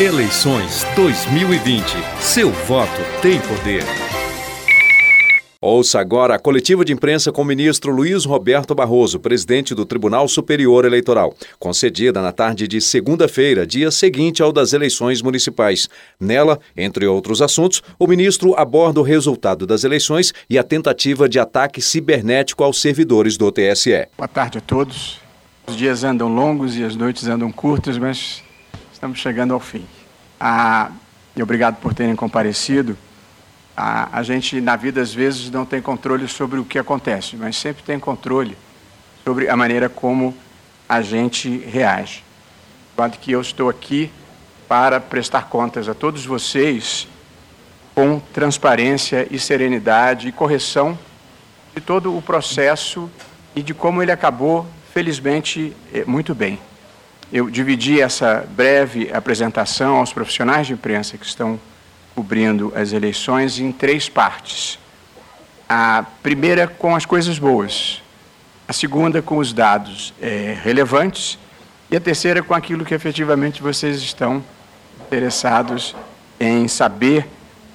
Eleições 2020. Seu voto tem poder. Ouça agora a coletiva de imprensa com o ministro Luiz Roberto Barroso, presidente do Tribunal Superior Eleitoral, concedida na tarde de segunda-feira, dia seguinte ao das eleições municipais. Nela, entre outros assuntos, o ministro aborda o resultado das eleições e a tentativa de ataque cibernético aos servidores do TSE. Boa tarde a todos. Os dias andam longos e as noites andam curtas, mas estamos chegando ao fim. Ah, e obrigado por terem comparecido. Ah, a gente, na vida, às vezes, não tem controle sobre o que acontece, mas sempre tem controle sobre a maneira como a gente reage. Quando que eu estou aqui para prestar contas a todos vocês com transparência e serenidade e correção de todo o processo e de como ele acabou, felizmente, eh, muito bem. Eu dividi essa breve apresentação aos profissionais de imprensa que estão cobrindo as eleições em três partes. A primeira com as coisas boas, a segunda com os dados é, relevantes e a terceira com aquilo que efetivamente vocês estão interessados em saber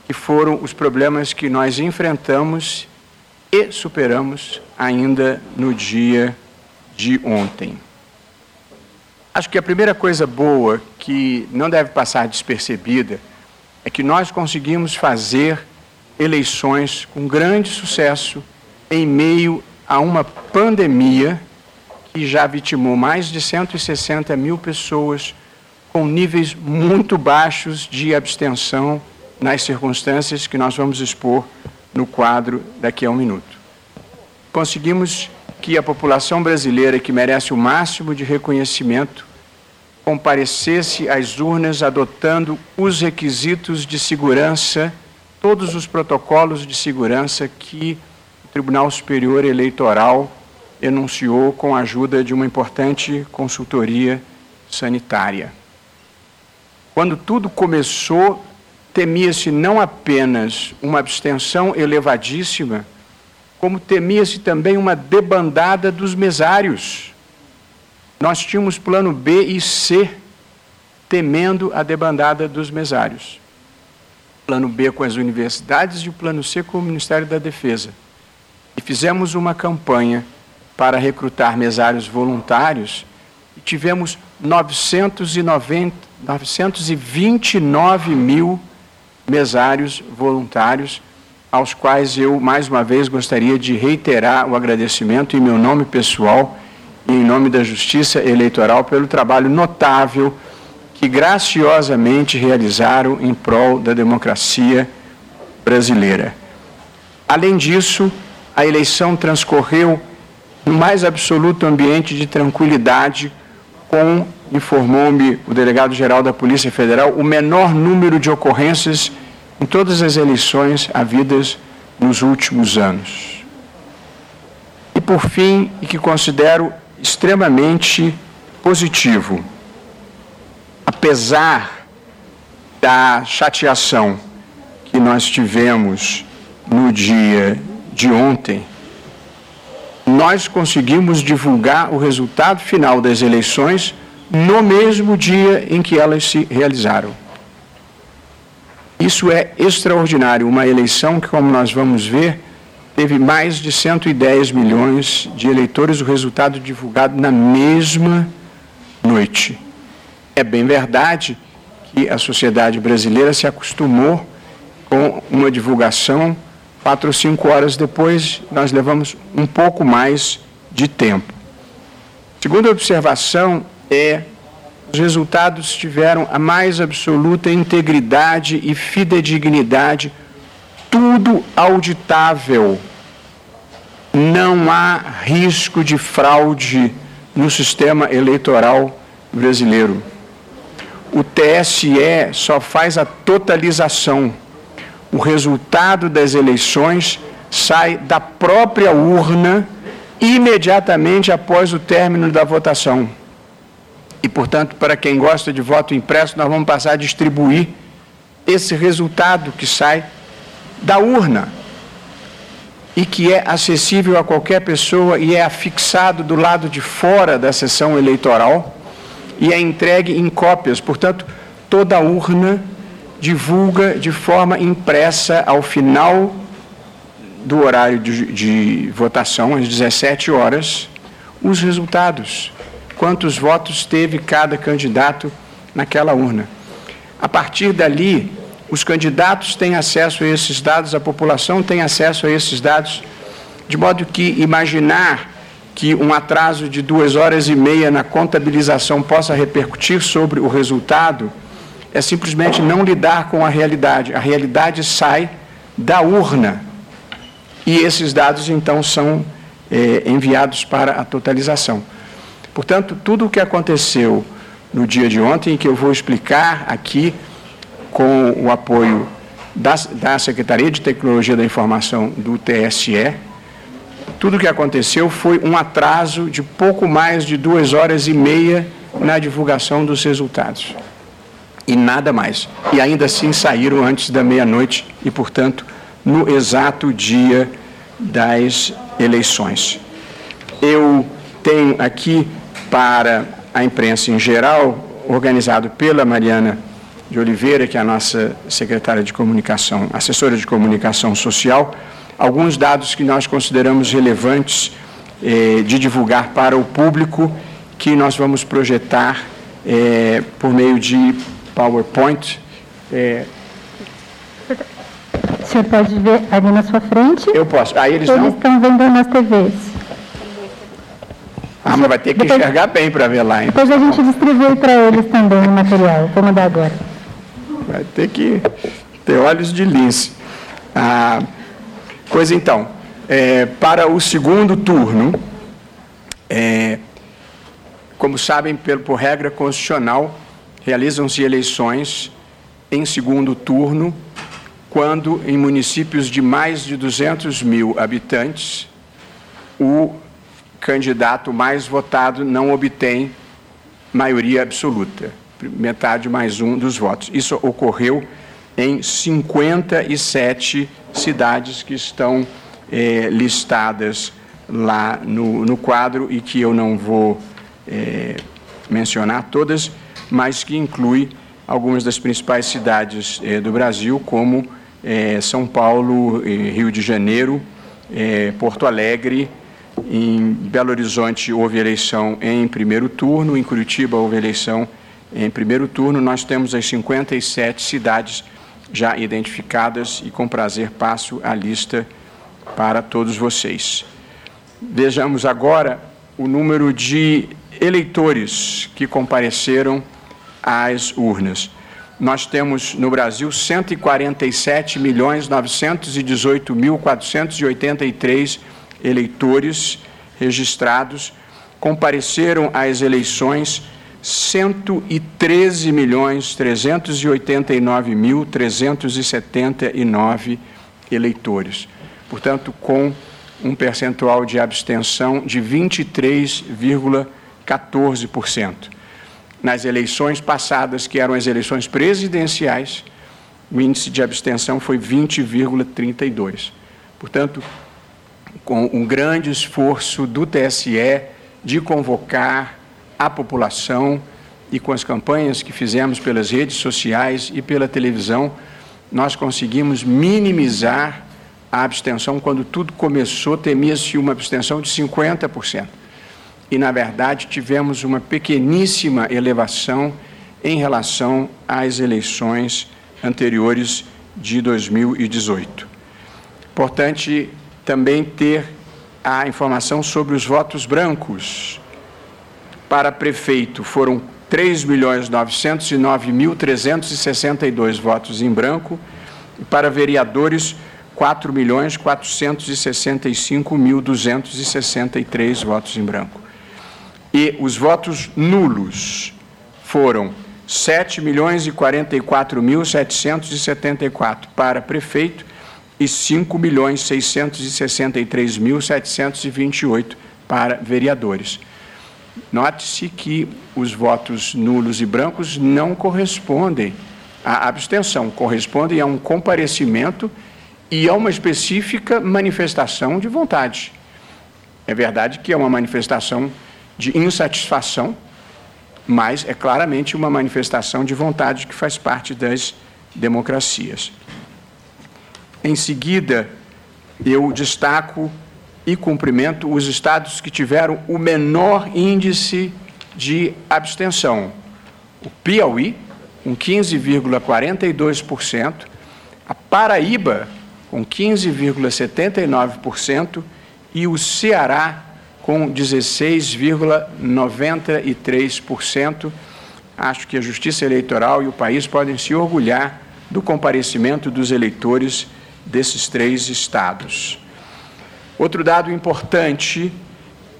que foram os problemas que nós enfrentamos e superamos ainda no dia de ontem. Acho que a primeira coisa boa que não deve passar despercebida é que nós conseguimos fazer eleições com grande sucesso em meio a uma pandemia que já vitimou mais de 160 mil pessoas com níveis muito baixos de abstenção nas circunstâncias que nós vamos expor no quadro daqui a um minuto. Conseguimos que a população brasileira, que merece o máximo de reconhecimento, comparecesse às urnas adotando os requisitos de segurança, todos os protocolos de segurança que o Tribunal Superior Eleitoral enunciou com a ajuda de uma importante consultoria sanitária. Quando tudo começou, temia-se não apenas uma abstenção elevadíssima, como temia-se também uma debandada dos mesários. Nós tínhamos plano B e C, temendo a debandada dos mesários. Plano B com as universidades e o plano C com o Ministério da Defesa. E fizemos uma campanha para recrutar mesários voluntários e tivemos 990, 929 mil mesários voluntários aos quais eu, mais uma vez, gostaria de reiterar o agradecimento em meu nome pessoal e em nome da Justiça Eleitoral pelo trabalho notável que graciosamente realizaram em prol da democracia brasileira. Além disso, a eleição transcorreu no mais absoluto ambiente de tranquilidade, com, informou-me o delegado-geral da Polícia Federal, o menor número de ocorrências em todas as eleições havidas nos últimos anos. E por fim, e que considero extremamente positivo, apesar da chateação que nós tivemos no dia de ontem, nós conseguimos divulgar o resultado final das eleições no mesmo dia em que elas se realizaram. Isso é extraordinário. Uma eleição que, como nós vamos ver, teve mais de 110 milhões de eleitores, o resultado divulgado na mesma noite. É bem verdade que a sociedade brasileira se acostumou com uma divulgação quatro ou cinco horas depois, nós levamos um pouco mais de tempo. Segunda observação é os resultados tiveram a mais absoluta integridade e fidedignidade, tudo auditável. Não há risco de fraude no sistema eleitoral brasileiro. O TSE só faz a totalização. O resultado das eleições sai da própria urna imediatamente após o término da votação. E, portanto, para quem gosta de voto impresso, nós vamos passar a distribuir esse resultado que sai da urna e que é acessível a qualquer pessoa e é afixado do lado de fora da sessão eleitoral e é entregue em cópias. Portanto, toda urna divulga de forma impressa ao final do horário de, de, votação, às 17 horas, os resultados. Quantos votos teve cada candidato naquela urna. A partir dali, os candidatos têm acesso a esses dados, a população tem acesso a esses dados, de modo que imaginar que um atraso de duas horas e meia na contabilização possa repercutir sobre o resultado é simplesmente não lidar com a realidade. A realidade sai da urna e esses dados então são é, enviados para a totalização. Portanto, tudo o que aconteceu no dia de ontem, que eu vou explicar aqui com o apoio da, da Secretaria de Tecnologia da Informação do TSE, tudo o que aconteceu foi um atraso de pouco mais de duas horas e meia na divulgação dos resultados. E nada mais. E ainda assim saíram antes da meia-noite e, portanto, no exato dia das eleições. Eu tenho aqui para a imprensa em geral, organizado pela Mariana de Oliveira, que é a nossa secretária de comunicação, assessora de comunicação social, alguns dados que nós consideramos relevantes eh, de divulgar para o público, que nós vamos projetar eh, por meio de PowerPoint. Eh, o senhor pode ver ali na sua frente? Eu posso. Ah, eles, eles não... estão vendo nas TVs. Ah, mas vai ter que depois, enxergar bem para ver lá. Hein? Depois a gente distribui para eles também o material. Vou mandar agora. Vai ter que ter olhos de lince. Ah, Pois então, é, para o segundo turno, é, como sabem, por, por regra constitucional, realizam-se eleições em segundo turno quando em municípios de mais de 200 mil habitantes o candidato mais votado não obtém maioria absoluta, metade mais um dos votos. Isso ocorreu em 57 cidades que estão eh, listadas lá no, no, quadro e que eu não vou eh, mencionar todas, mas que inclui algumas das principais cidades eh, do Brasil, como São Paulo, Rio de Janeiro, Porto Alegre, em Belo Horizonte houve eleição em primeiro turno, em Curitiba houve eleição em primeiro turno. Nós temos as 57 cidades já identificadas e com prazer passo a lista para todos vocês. Vejamos agora o número de eleitores que compareceram às urnas. Nós temos no Brasil 147 milhões 918 mil 483 eleitores registrados compareceram às eleições 113 milhões 389 mil 379 eleitores. Portanto, com um percentual de abstenção de 23,14%. Nas eleições passadas, que eram as eleições presidenciais, o índice de abstenção foi 20,32. Portanto, com um grande esforço do TSE de convocar à população e com as campanhas que fizemos pelas redes sociais e pela televisão, nós conseguimos minimizar a abstenção. Quando tudo começou, temia-se uma abstenção de 50%. E, na verdade, tivemos uma pequeníssima elevação em relação às eleições anteriores de 2018. Importante também ter a informação sobre os votos brancos. Para prefeito foram 3.909.362 votos em branco e para vereadores 4.465.263 votos em branco. E os votos nulos foram 7 milhões e 44.774 para prefeito e 5 milhões 663.728 para vereadores. Note-se que os votos nulos e brancos não correspondem à abstenção, correspondem a um comparecimento e a uma específica manifestação de vontade. É verdade que é uma manifestação de insatisfação mas é claramente uma manifestação de vontade que faz parte das democracias. Em seguida, eu destaco e cumprimento os estados que tiveram o menor índice de abstenção. O Piauí, com 15,42%, a Paraíba, com 15,79%, e o Ceará, com 16,93%. Acho que a Justiça Eleitoral e o país podem se orgulhar do comparecimento dos eleitores desses três estados. Outro dado importante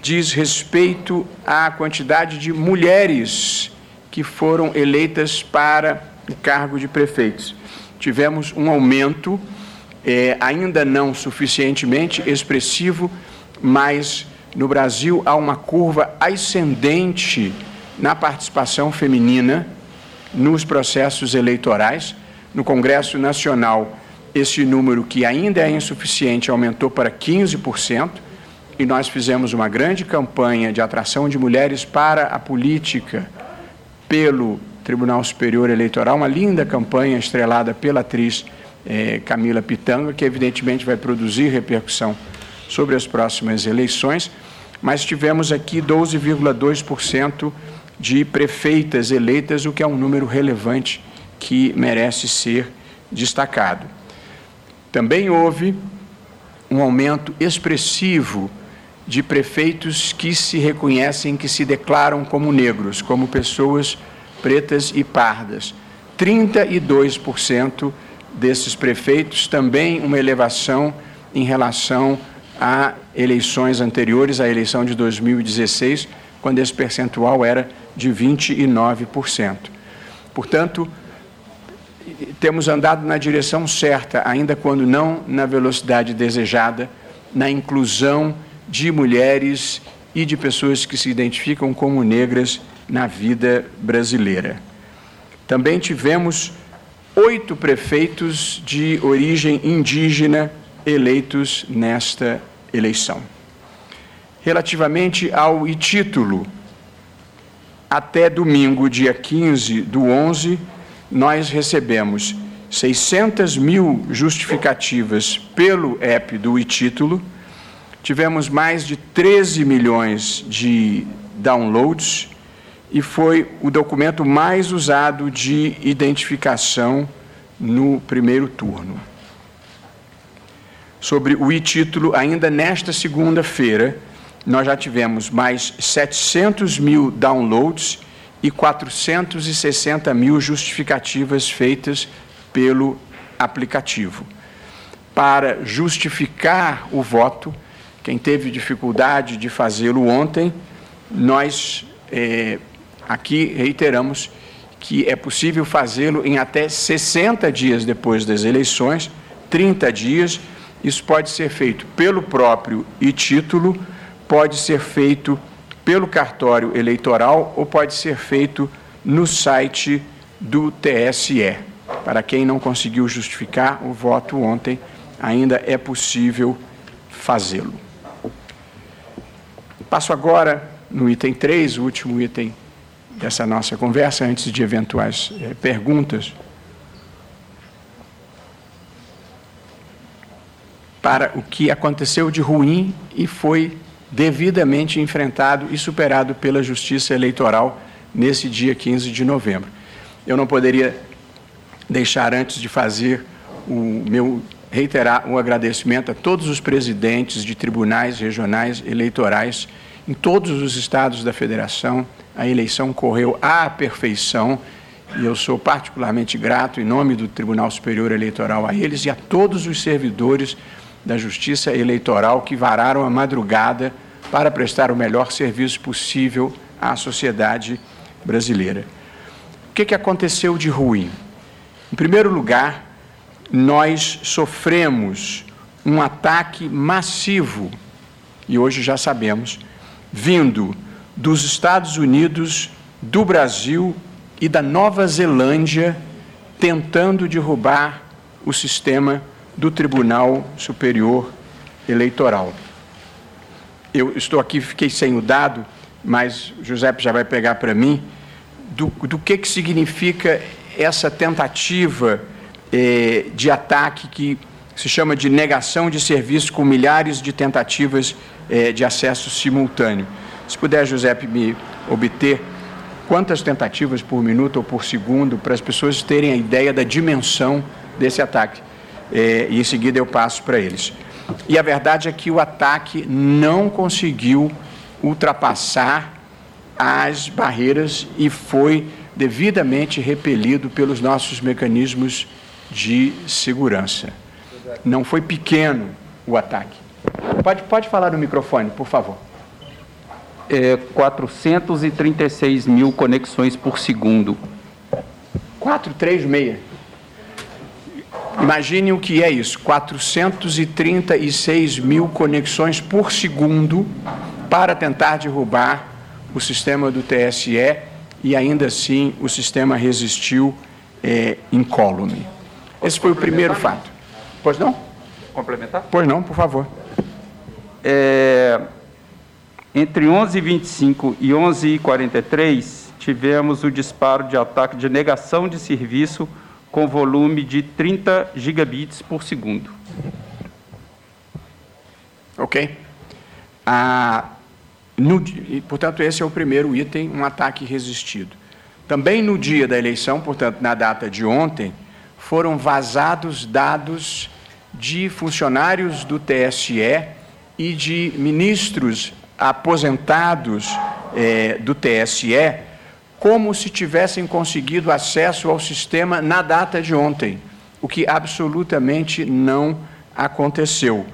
diz respeito à quantidade de mulheres que foram eleitas para o cargo de prefeitos. Tivemos um aumento, é, ainda não suficientemente expressivo, mas no Brasil há uma curva ascendente na participação feminina nos processos eleitorais. No Congresso Nacional, esse número, que ainda é insuficiente, aumentou para 15%, e nós fizemos uma grande campanha de atração de mulheres para a política pelo Tribunal Superior Eleitoral, uma linda campanha estrelada pela atriz eh, Camila Pitanga, que evidentemente vai produzir repercussão sobre as próximas eleições, mas tivemos aqui 12,2% de prefeitas eleitas, o que é um número relevante que merece ser destacado. Também houve um aumento expressivo de prefeitos que se reconhecem, que se declaram como negros, como pessoas pretas e pardas. 32% desses prefeitos, também uma elevação em relação a eleições anteriores, à eleição de 2016, quando esse percentual era de 29%. Portanto, temos andado na direção certa, ainda quando não na velocidade desejada, na inclusão de mulheres e de pessoas que se identificam como negras na vida brasileira. Também tivemos oito prefeitos de origem indígena eleitos nesta eleição. Relativamente ao título, até domingo, dia 15 do 11, nós recebemos 600 mil justificativas pelo app do e-título, tivemos mais de 13 milhões de downloads e foi o documento mais usado de identificação no primeiro turno. Sobre o e-título, ainda nesta segunda-feira, nós já tivemos mais 700 mil downloads e 460 mil justificativas feitas pelo aplicativo. Para justificar o voto, quem teve dificuldade de fazê-lo ontem, nós é, aqui reiteramos que é possível fazê-lo em até 60 dias depois das eleições, 30 dias. Isso pode ser feito pelo próprio e título, pode ser feito pelo cartório eleitoral ou pode ser feito no site do TSE. Para quem não conseguiu justificar o voto ontem, ainda é possível fazê-lo. Passo agora no item 3, o último item dessa nossa conversa, antes de eventuais eh, perguntas. Para o que aconteceu de ruim e foi devidamente enfrentado e superado pela Justiça Eleitoral nesse dia 15 de novembro. Eu não poderia deixar antes de fazer o meu reiterar um agradecimento a todos os presidentes de tribunais regionais eleitorais em todos os estados da federação. A eleição correu à perfeição e eu sou particularmente grato em nome do Tribunal Superior Eleitoral a eles e a todos os servidores da Justiça Eleitoral que vararam a madrugada para prestar o melhor serviço possível à sociedade brasileira. O que, que aconteceu de ruim? Em primeiro lugar, nós sofremos um ataque massivo, e hoje já sabemos, vindo dos Estados Unidos, do Brasil e da Nova Zelândia, tentando derrubar o sistema do Tribunal Superior Eleitoral. Eu estou aqui, fiquei sem o dado, mas o José já vai pegar para mim. do, do que, que significa essa tentativa eh, de ataque que se chama de negação de serviço com milhares de tentativas eh, de acesso simultâneo. Se puder, Giuseppe, me obter quantas tentativas por minuto ou por segundo para as pessoas terem a ideia da dimensão desse ataque. Eh, e em seguida eu passo para eles. E a verdade é que o ataque não conseguiu ultrapassar as barreiras e foi devidamente repelido pelos nossos mecanismos de segurança. Não foi pequeno o ataque. Pode, pode falar no microfone, por favor. É, 436 mil conexões por segundo. 436. Imagine o que é isso: 436 mil conexões por segundo para tentar derrubar o sistema do TSE e ainda assim o sistema resistiu é, incólume. Esse foi o primeiro fato. Pois não? Complementar? Pois não, por favor. É, entre 11h25 e 11h43, tivemos o disparo de ataque de negação de serviço com volume de 30 gigabits por segundo. Ok. Ah, no, portanto, esse é o primeiro item, um ataque resistido. Também no dia da eleição, portanto, na data de ontem, foram vazados dados de funcionários do TSE e de ministros aposentados eh, do TSE, como se tivessem conseguido acesso ao sistema na data de ontem, o que absolutamente não aconteceu.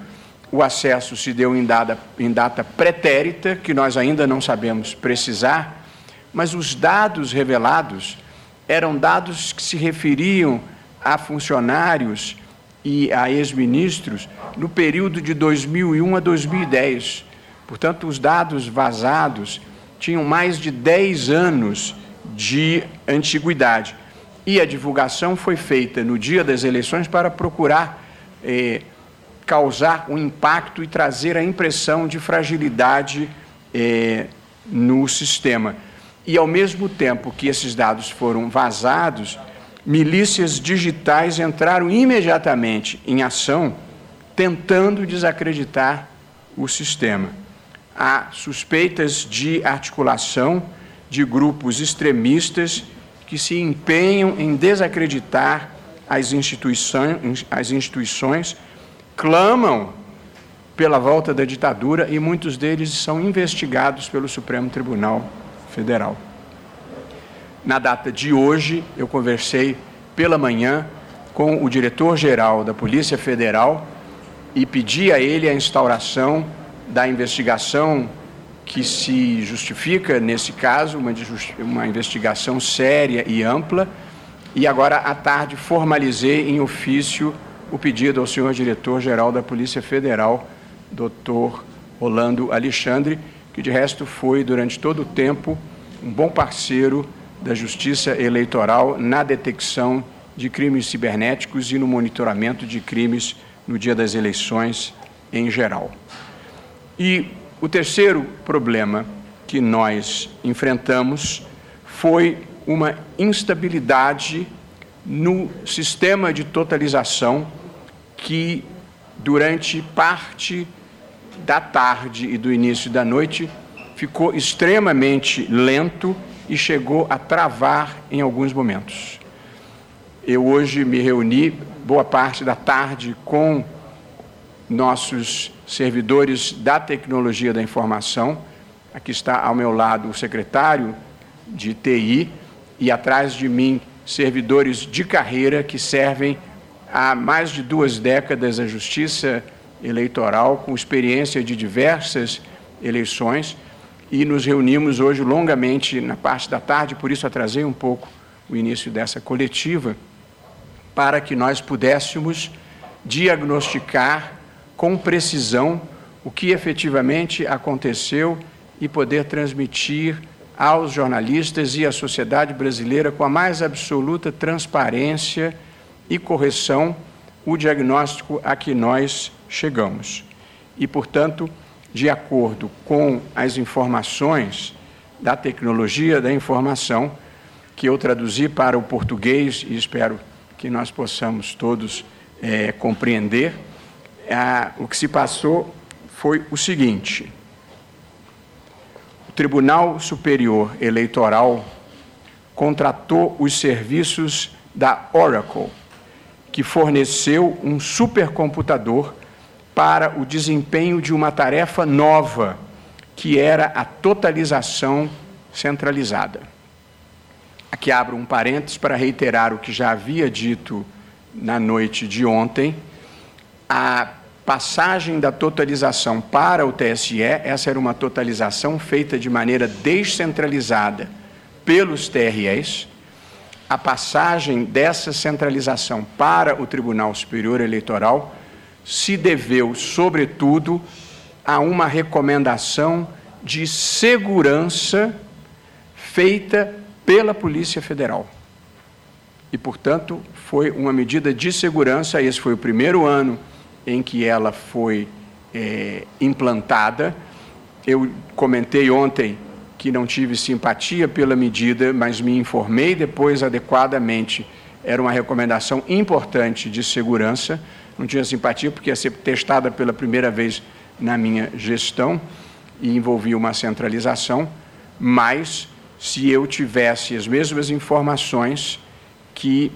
O acesso se deu em data, em data pretérita, que nós ainda não sabemos precisar, mas os dados revelados eram dados que se referiam a funcionários e a ex-ministros no período de 2001 a 2010. Portanto, os dados vazados tinham mais de 10 anos de antiguidade. E a divulgação foi feita no dia das eleições para procurar eh, causar um impacto e trazer a impressão de fragilidade eh, no sistema. E, ao mesmo tempo que esses dados foram vazados, milícias digitais entraram imediatamente em ação, tentando desacreditar o sistema. Há suspeitas de articulação de grupos extremistas que se empenham em desacreditar as instituições, as instituições clamam pela volta da ditadura e muitos deles são investigados pelo Supremo Tribunal Federal. Na data de hoje, eu conversei pela manhã com o diretor-geral da Polícia Federal e pedi a ele a instauração da investigação que se justifica, nesse caso, uma, uma investigação séria e ampla. E agora, à tarde, formalizei em ofício o pedido ao senhor diretor-geral da Polícia Federal, doutor Rolando Alexandre, que de resto foi, durante todo o tempo, um bom parceiro da Justiça Eleitoral na detecção de crimes cibernéticos e no monitoramento de crimes no dia das eleições em geral. E o terceiro problema que nós enfrentamos foi uma instabilidade no sistema de totalização que, durante parte da tarde e do início da noite, ficou extremamente lento e chegou a travar em alguns momentos. Eu hoje me reuni boa parte da tarde com nossos servidores da tecnologia da informação. Aqui está ao meu lado o secretário de TI e atrás de mim servidores de carreira que servem há mais de duas décadas a justiça eleitoral, com experiência de diversas eleições, e nos reunimos hoje longamente na parte da tarde, por isso atrasei um pouco o início dessa coletiva, para que nós pudéssemos diagnosticar com precisão o que efetivamente aconteceu e poder transmitir aos jornalistas e à sociedade brasileira com a mais absoluta transparência e correção o diagnóstico a que nós chegamos. E, portanto, de acordo com as informações da tecnologia da informação, que eu traduzi para o português e espero que nós possamos todos é, compreender. Ah, o que se passou foi o seguinte: o Tribunal Superior Eleitoral contratou os serviços da Oracle, que forneceu um supercomputador para o desempenho de uma tarefa nova, que era a totalização centralizada. Aqui abro um parênteses para reiterar o que já havia dito na noite de ontem. A passagem da totalização para o TSE, essa era uma totalização feita de maneira descentralizada pelos TREs. A passagem dessa centralização para o Tribunal Superior Eleitoral se deveu, sobretudo, a uma recomendação de segurança feita pela Polícia Federal. E, portanto, foi uma medida de segurança. Esse foi o primeiro ano em que ela foi é, implantada. Eu comentei ontem que não tive simpatia pela medida, mas me informei depois adequadamente. Era uma recomendação importante de segurança. Não tinha simpatia porque ia ser testada pela primeira vez na minha gestão e envolvia uma centralização, mas se eu tivesse as mesmas informações que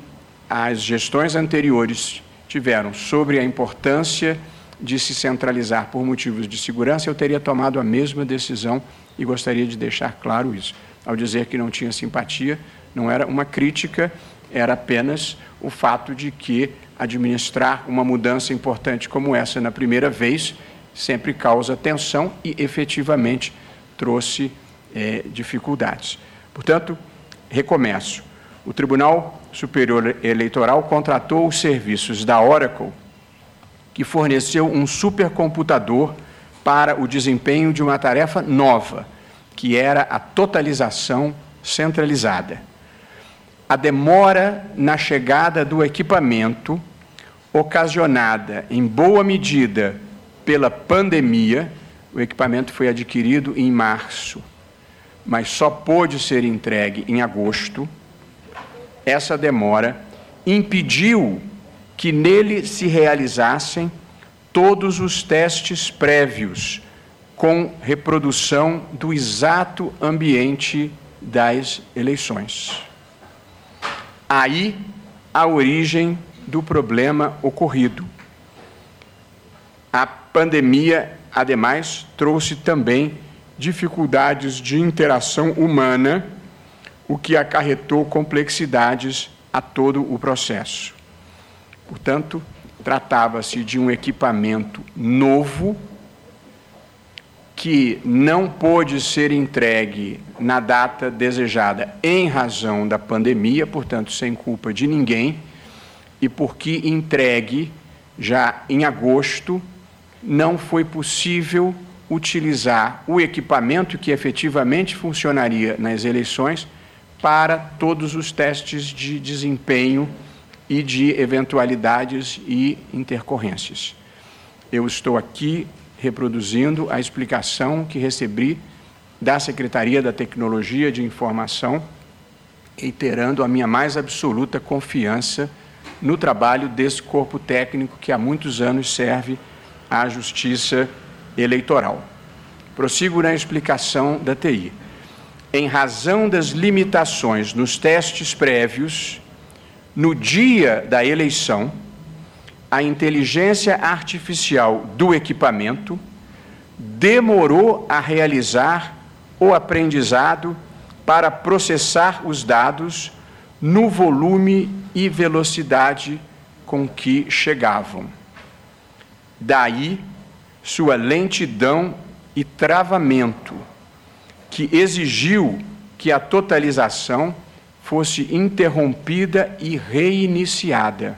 as gestões anteriores tiveram sobre a importância de se centralizar por motivos de segurança, eu teria tomado a mesma decisão e gostaria de deixar claro isso. Ao dizer que não tinha simpatia, não era uma crítica, era apenas o fato de que administrar uma mudança importante como essa na primeira vez sempre causa tensão e efetivamente trouxe é, dificuldades. Portanto, recomeço. O Tribunal Superior Eleitoral contratou os serviços da Oracle, que forneceu um supercomputador para o desempenho de uma tarefa nova, que era a totalização centralizada. A demora na chegada do equipamento, ocasionada em boa medida pela pandemia, o equipamento foi adquirido em março, mas só pôde ser entregue em agosto. Essa demora impediu que nele se realizassem todos os testes prévios com reprodução do exato ambiente das eleições. Aí a origem do problema ocorrido. A pandemia, ademais, trouxe também dificuldades de interação humana, o que acarretou complexidades a todo o processo. Portanto, tratava-se de um equipamento novo que não pôde ser entregue na data desejada em razão da pandemia, portanto, sem culpa de ninguém, e porque entregue já em agosto não foi possível utilizar o equipamento que efetivamente funcionaria nas eleições para todos os testes de desempenho e de eventualidades e intercorrências. Eu estou aqui reproduzindo a explicação que recebi da Secretaria da Tecnologia de Informação, reiterando a minha mais absoluta confiança no trabalho desse corpo técnico que há muitos anos serve à Justiça Eleitoral. Prossigo na explicação da TI. Em razão das limitações nos testes prévios, no dia da eleição, a inteligência artificial do equipamento demorou a realizar o aprendizado para processar os dados no volume e velocidade com que chegavam. Daí sua lentidão e travamento, que exigiu que a totalização fosse interrompida e reiniciada.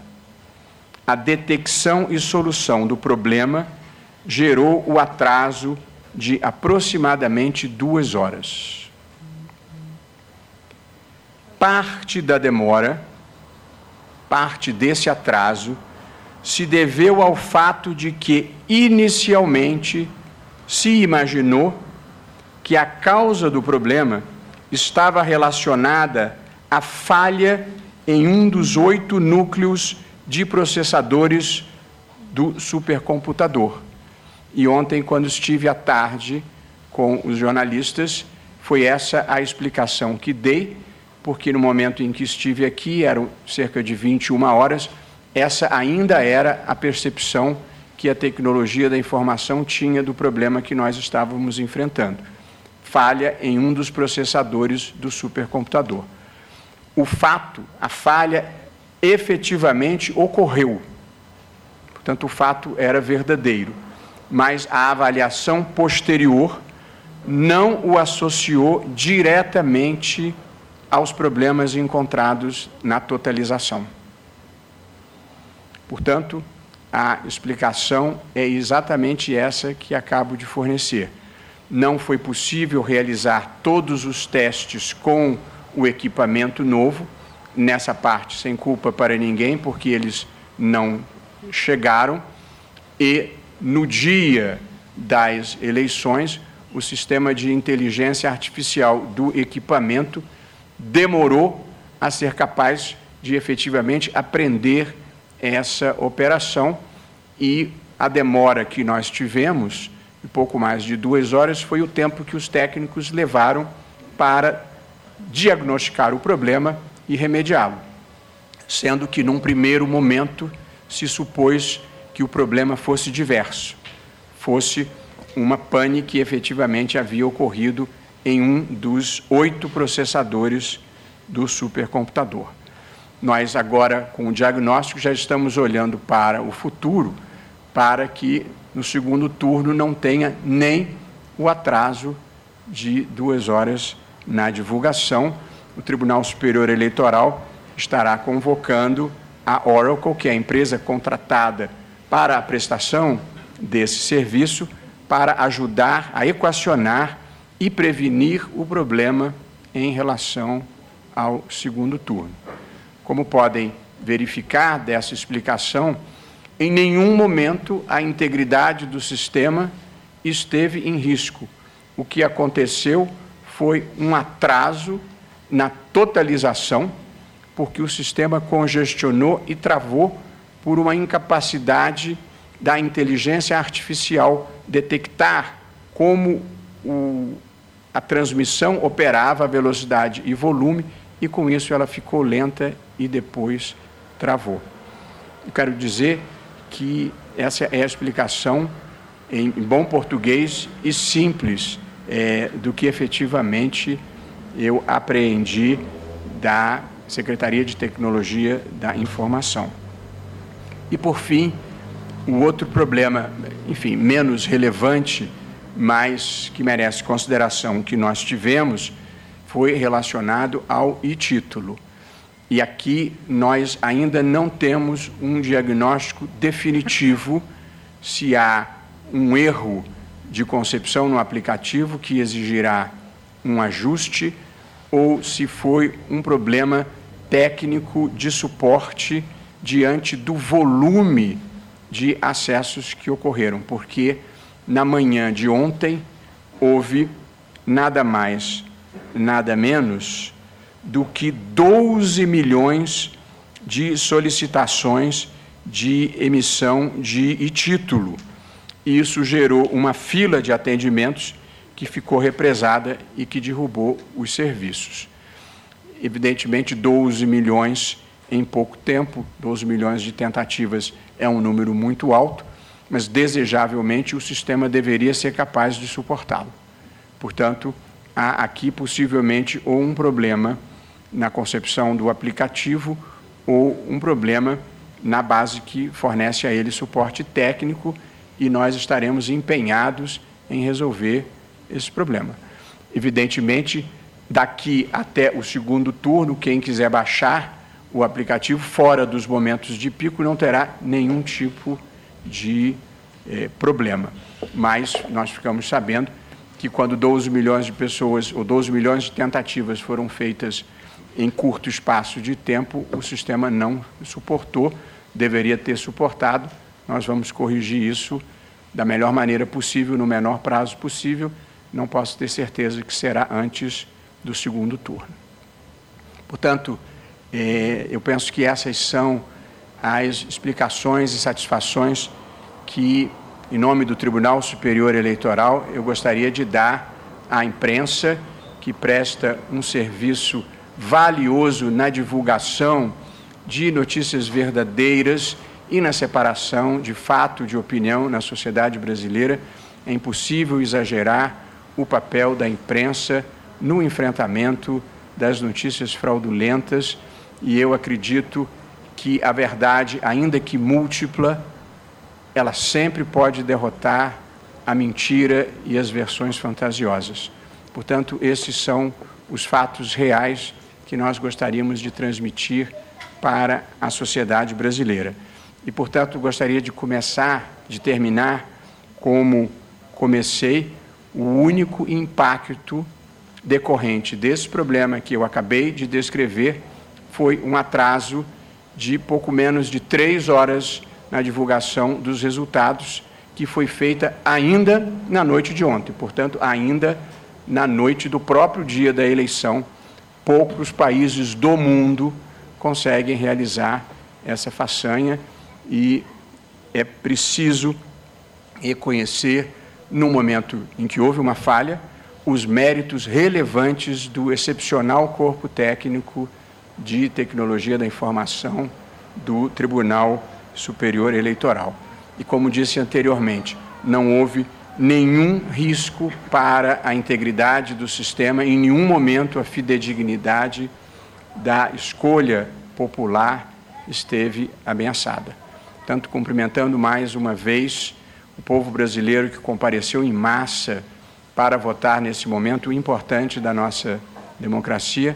A detecção e solução do problema gerou o atraso de aproximadamente duas horas. Parte da demora, parte desse atraso, se deveu ao fato de que, inicialmente, se imaginou que a causa do problema estava relacionada a falha em um dos oito núcleos de processadores do supercomputador. E ontem, quando estive à tarde com os jornalistas, foi essa a explicação que dei, porque no momento em que estive aqui, eram cerca de 21 horas, essa ainda era a percepção que a tecnologia da informação tinha do problema que nós estávamos enfrentando. Falha em um dos processadores do supercomputador. O fato, a falha, efetivamente ocorreu. Portanto, o fato era verdadeiro, mas a avaliação posterior não o associou diretamente aos problemas encontrados na totalização. Portanto, a explicação é exatamente essa que acabo de fornecer. Não foi possível realizar todos os testes com o equipamento novo, nessa parte sem culpa para ninguém, porque eles não chegaram, e no dia das eleições, o sistema de inteligência artificial do equipamento demorou a ser capaz de efetivamente aprender essa operação. E a demora que nós tivemos, de pouco mais de duas horas, foi o tempo que os técnicos levaram para diagnosticar o problema e remediá-lo. Sendo que, num primeiro momento, se supôs que o problema fosse diverso, fosse uma pane que efetivamente havia ocorrido em um dos oito processadores do supercomputador. Nós, agora, com o diagnóstico, já estamos olhando para o futuro, para que no segundo turno não tenha nem o atraso de duas horas na divulgação. O Tribunal Superior Eleitoral estará convocando a Oracle, que é a empresa contratada para a prestação desse serviço, para ajudar a equacionar e prevenir o problema em relação ao segundo turno. Como podem verificar dessa explicação, em nenhum momento a integridade do sistema esteve em risco. O que aconteceu foi um atraso na totalização, porque o sistema congestionou e travou por uma incapacidade da inteligência artificial detectar como o, a transmissão operava a velocidade e volume, e com isso ela ficou lenta e depois travou. Eu quero dizer que essa é a explicação em bom português e simples é, do que efetivamente eu apreendi da Secretaria de Tecnologia da Informação. E, por fim, o outro problema, enfim, menos relevante, mas que merece consideração que nós tivemos, foi relacionado ao e-título. E aqui nós ainda não temos um diagnóstico definitivo se há um erro de concepção no aplicativo que exigirá um ajuste ou se foi um problema técnico de suporte diante do volume de acessos que ocorreram, porque na manhã de ontem houve nada mais, nada menos do que 12 milhões de solicitações de emissão de título. Isso gerou uma fila de atendimentos que ficou represada e que derrubou os serviços. Evidentemente, 12 milhões em pouco tempo, 12 milhões de tentativas é um número muito alto, mas desejavelmente o sistema deveria ser capaz de suportá-lo. Portanto, há aqui possivelmente ou um problema na concepção do aplicativo ou um problema na base que fornece a ele suporte técnico e nós estaremos empenhados em resolver esse problema. Evidentemente, daqui até o segundo turno, quem quiser baixar o aplicativo fora dos momentos de pico não terá nenhum tipo de eh, problema. Mas nós ficamos sabendo que quando 12 milhões de pessoas ou 12 milhões de tentativas foram feitas em curto espaço de tempo, o sistema não suportou, deveria ter suportado. Nós vamos corrigir isso da melhor maneira possível, no menor prazo possível. Não posso ter certeza que será antes do segundo turno. Portanto, é, eu penso que essas são as explicações e satisfações que, em nome do Tribunal Superior Eleitoral, eu gostaria de dar à imprensa, que presta um serviço valioso na divulgação de notícias verdadeiras e na separação de fato de opinião na sociedade brasileira. É impossível exagerar o papel da imprensa no enfrentamento das notícias fraudulentas e eu acredito que a verdade, ainda que múltipla, ela sempre pode derrotar a mentira e as versões fantasiosas. Portanto, esses são os fatos reais que nós gostaríamos de transmitir para a sociedade brasileira. E, portanto, gostaria de começar, de terminar como comecei, o único impacto decorrente desse problema que eu acabei de descrever foi um atraso de pouco menos de três horas na divulgação dos resultados, que foi feita ainda na noite de ontem, portanto, ainda na noite do próprio dia da eleição. Poucos países do mundo conseguem realizar essa façanha e é preciso reconhecer, no momento em que houve uma falha, os méritos relevantes do excepcional corpo técnico de tecnologia da informação do Tribunal Superior Eleitoral. E como disse anteriormente, não houve nenhum risco para a integridade do sistema, em nenhum momento a fidedignidade da escolha popular esteve ameaçada. Tanto cumprimentando mais uma vez o povo brasileiro que compareceu em massa para votar nesse momento importante da nossa democracia,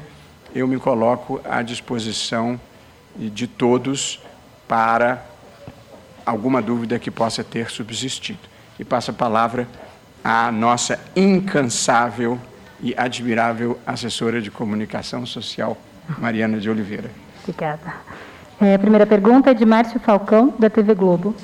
eu me coloco à disposição de todos para alguma dúvida que possa ter subsistido. E passo a palavra à nossa incansável e admirável assessora de comunicação social, Mariana de Oliveira. Obrigada. É, a primeira pergunta é de Márcio Falcão, da TV Globo.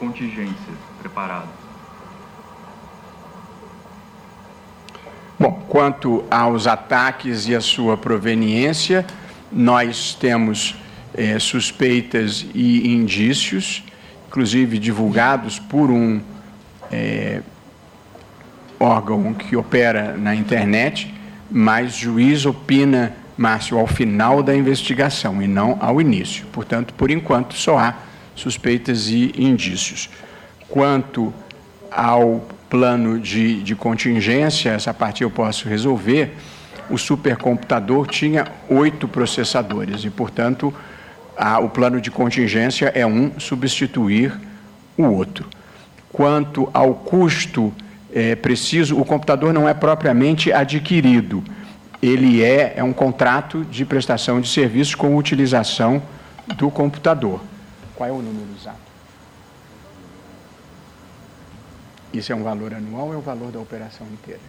Contingência preparado? Bom, quanto aos ataques e a sua proveniência, nós temos é, suspeitas e indícios, inclusive divulgados por um é, órgão que opera na internet, mas juiz opina, Márcio, ao final da investigação e não ao início. Portanto, por enquanto, só há suspeitas e indícios. Quanto ao plano de, de contingência, essa parte eu posso resolver. O supercomputador tinha oito processadores e, portanto, a, o plano de contingência é um substituir o outro. Quanto ao custo é, preciso, o computador não é propriamente adquirido, ele é, é um contrato de prestação de serviços com utilização do computador. Qual é o número exato? Isso é um valor anual ou é o valor da operação inteira?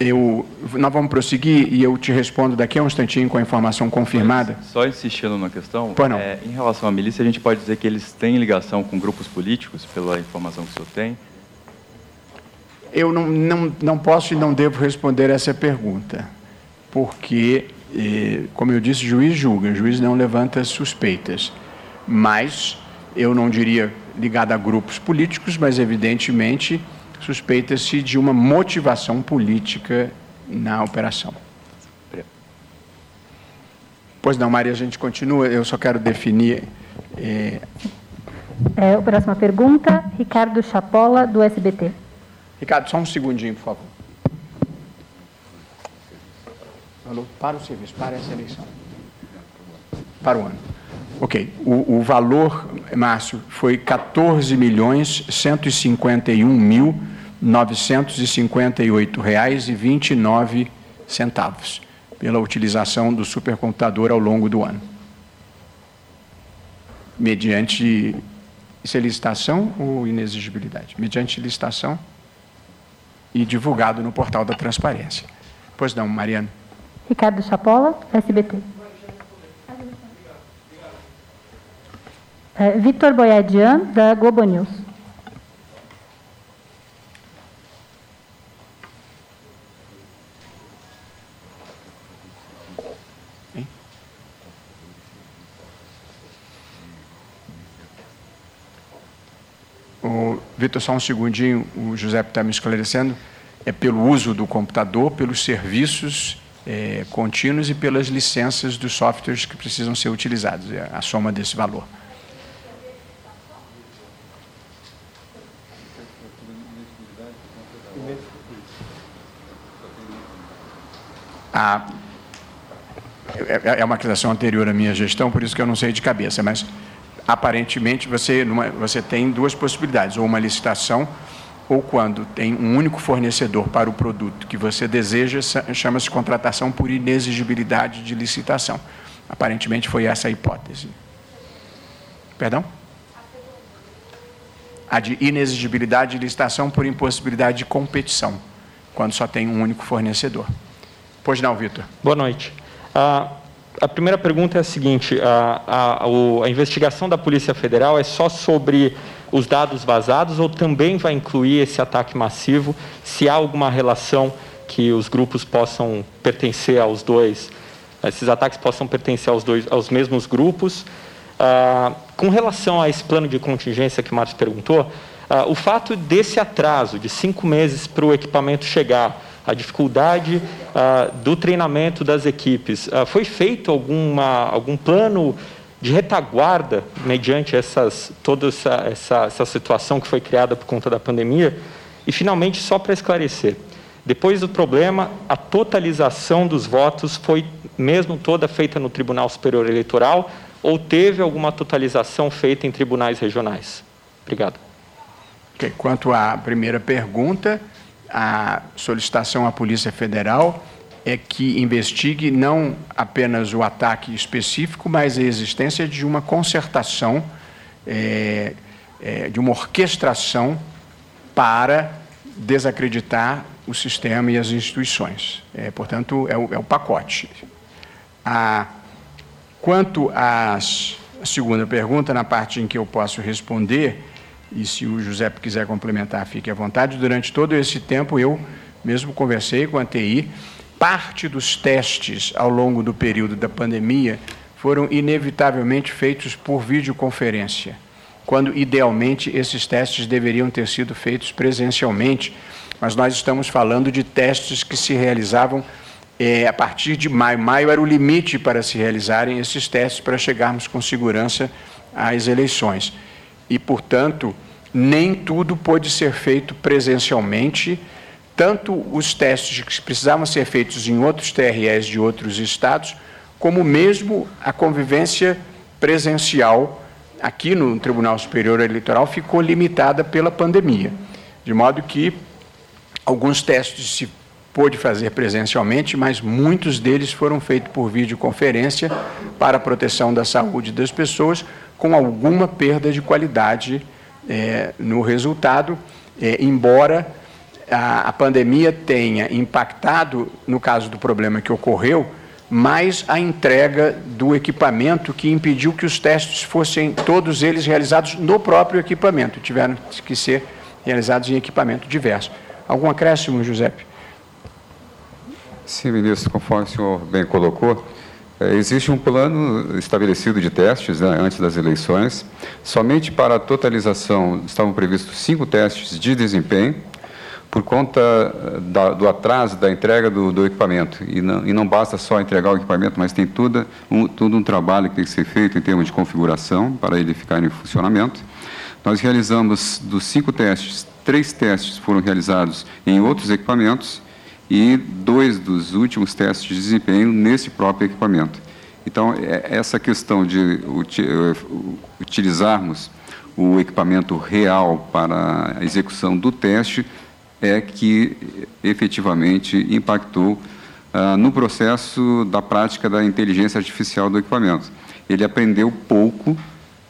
Eu, nós vamos prosseguir e eu te respondo daqui a um instantinho com a informação confirmada. Só insistindo na questão, é, em relação à milícia, a gente pode dizer que eles têm ligação com grupos políticos, pela informação que o senhor tem? Eu não, não, não posso e não devo responder essa pergunta, porque, eh, como eu disse, juiz julga, juiz não levanta suspeitas. Mas, eu não diria ligado a grupos políticos, mas evidentemente suspeita-se de uma motivação política na operação. Pois não, Maria, a gente continua. Eu só quero definir. É... É, a próxima pergunta, Ricardo Chapola, do SBT. Ricardo, só um segundinho, por favor. Para o serviço, para essa eleição. Para o ano. Ok. O, o valor, Márcio, foi 14 milhões 151 mil 958 reais e 29 centavos pela utilização do supercomputador ao longo do ano. Mediante isso é licitação ou inexigibilidade? Mediante licitação e divulgado no portal da transparência. Pois não, Mariana. Ricardo Chapola, SBT. É, Vitor Boiadian, da Globo News. O Vitor, só um segundinho, o José está me esclarecendo. É pelo uso do computador, pelos serviços é, contínuos e pelas licenças dos softwares que precisam ser utilizados, é a soma desse valor. Ah, é, é uma aquisição anterior à minha gestão, por isso que eu não sei de cabeça, mas aparentemente você, numa, você tem duas possibilidades, ou uma licitação, ou quando tem um único fornecedor para o produto que você deseja, chama-se contratação por inexigibilidade de licitação. Aparentemente foi essa a hipótese. Perdão? A de inexigibilidade de licitação por impossibilidade de competição, quando só tem um único fornecedor. Pois não, Vitor. Boa noite. Ah, a primeira pergunta é a seguinte: a, a, a, investigação da Polícia Federal é só sobre os dados vazados ou também vai incluir esse ataque massivo? Se há alguma relação que os grupos possam pertencer aos dois, esses ataques possam pertencer aos dois, aos mesmos grupos? Ah, com relação a esse plano de contingência que o Márcio perguntou, ah, o fato desse atraso de cinco meses para o equipamento chegar a dificuldade ah, do treinamento das equipes. Ah, foi feito alguma, algum plano de retaguarda mediante essas, toda essa, essa, essa situação que foi criada por conta da pandemia? E, finalmente, só para esclarecer, depois do problema, a totalização dos votos foi mesmo toda feita no Tribunal Superior Eleitoral ou teve alguma totalização feita em tribunais regionais? Obrigado. Quanto à primeira pergunta, a solicitação à Polícia Federal é que investigue não apenas o ataque específico, mas a existência de uma concertação, é, é, de uma orquestração para desacreditar o sistema e as instituições. É, portanto, é o, é o pacote. A, quanto à segunda pergunta, na parte em que eu posso responder, e se o José quiser complementar, fique à vontade. Durante todo esse tempo, eu mesmo conversei com a TI. Parte dos testes ao longo do período da pandemia foram inevitavelmente feitos por videoconferência, quando idealmente esses testes deveriam ter sido feitos presencialmente, mas nós estamos falando de testes que se realizavam é, a partir de maio. Maio era o limite para se realizarem esses testes para chegarmos com segurança às eleições e, portanto, nem tudo pôde ser feito presencialmente. Tanto os testes que precisavam ser feitos em outros TREs de outros estados, como mesmo a convivência presencial aqui no Tribunal Superior Eleitoral ficou limitada pela pandemia. De modo que alguns testes se pôde fazer presencialmente, mas muitos deles foram feitos por videoconferência para a proteção da saúde das pessoas, com alguma perda de qualidade é, no resultado, é, embora a, a, pandemia tenha impactado, no caso do problema que ocorreu, mais a entrega do equipamento que impediu que os testes fossem todos eles realizados no próprio equipamento, tiveram que ser realizados em equipamento diverso. Algum acréscimo, Giuseppe? Sim, ministro, conforme o senhor bem colocou, é, existe um plano estabelecido de testes né, antes das eleições. Somente para a totalização estavam previstos cinco testes de desempenho, por conta eh, da, do atraso da entrega do, do equipamento. E não, e não, basta só entregar o equipamento, mas tem tudo um, todo um trabalho que tem que ser feito em termos de configuração para ele ficar em funcionamento. Nós realizamos dos cinco testes, três testes foram realizados em outros equipamentos e dois dos últimos testes de desempenho nesse próprio equipamento. Então, é, essa questão de utilizarmos o equipamento real para a execução do teste é que efetivamente impactou ah, no processo da prática da inteligência artificial do equipamento. Ele aprendeu pouco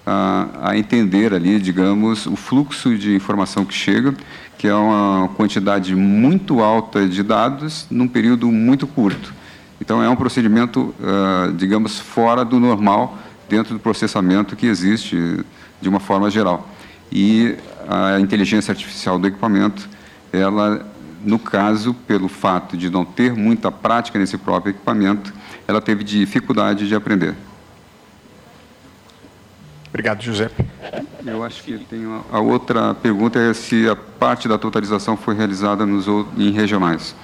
ah, a entender ali, digamos, o fluxo de informação que chega, que é uma quantidade muito alta de dados num período muito curto. Então, é um procedimento, ah, digamos, fora do normal dentro do processamento que existe de uma forma geral. E a inteligência artificial do equipamento, ela, no caso, pelo fato de não ter muita prática nesse próprio equipamento, ela teve dificuldade de aprender. Obrigado, José. Eu acho que tem uma, a outra pergunta é se a parte da totalização foi realizada nos, em regionais.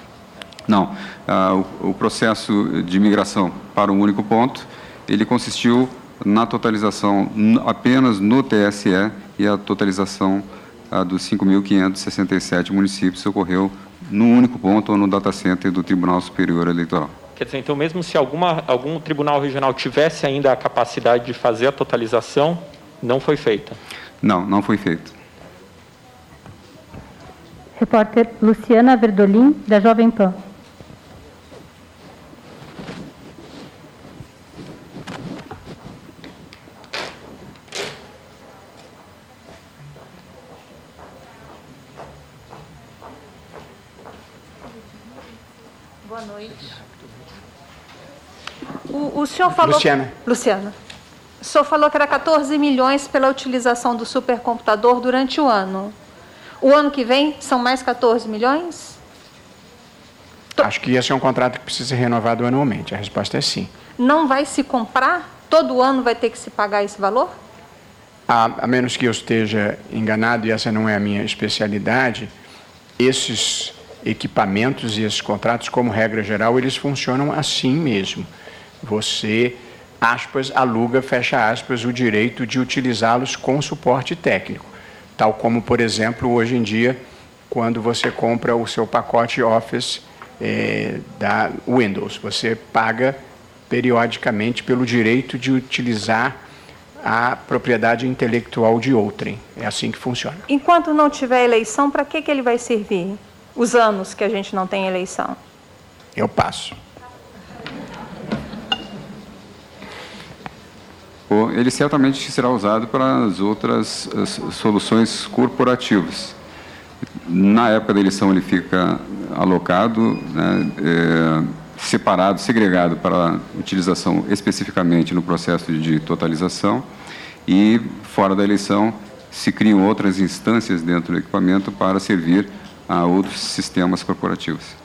Não. Ah, o, o processo de migração para um único ponto, ele consistiu na totalização apenas no TSE e a totalização ah, dos 5.567 municípios ocorreu num único ponto ou no data center do Tribunal Superior Eleitoral. Quer dizer, então mesmo se alguma, algum tribunal regional tivesse ainda a capacidade de fazer a totalização, não foi feita? Não, não foi feito. Repórter Luciana Verdolim, da Jovem Pan. O, o senhor falou. Luciana. Luciana. O senhor falou que era 14 milhões pela utilização do supercomputador durante o ano. O ano que vem são mais 14 milhões? Acho que esse é um contrato que precisa ser renovado anualmente. A resposta é sim. Não vai se comprar? Todo ano vai ter que se pagar esse valor? A, a menos que eu esteja enganado, e essa não é a minha especialidade, esses equipamentos e esses contratos, como regra geral, eles funcionam assim mesmo. Você, aspas, aluga, fecha aspas, o direito de utilizá-los com suporte técnico. Tal como, por exemplo, hoje em dia, quando você compra o seu pacote Office é, da Windows, você paga periodicamente pelo direito de utilizar a propriedade intelectual de outrem. É assim que funciona. Enquanto não tiver eleição, para que, que ele vai servir? os anos que a gente não tem eleição? Eu passo. Ele certamente será usado para as outras as soluções corporativas. Na época da eleição, ele fica alocado, né, é, separado, segregado para utilização especificamente no processo de totalização, e fora da eleição, se criam outras instâncias dentro do equipamento para servir a outros sistemas corporativos.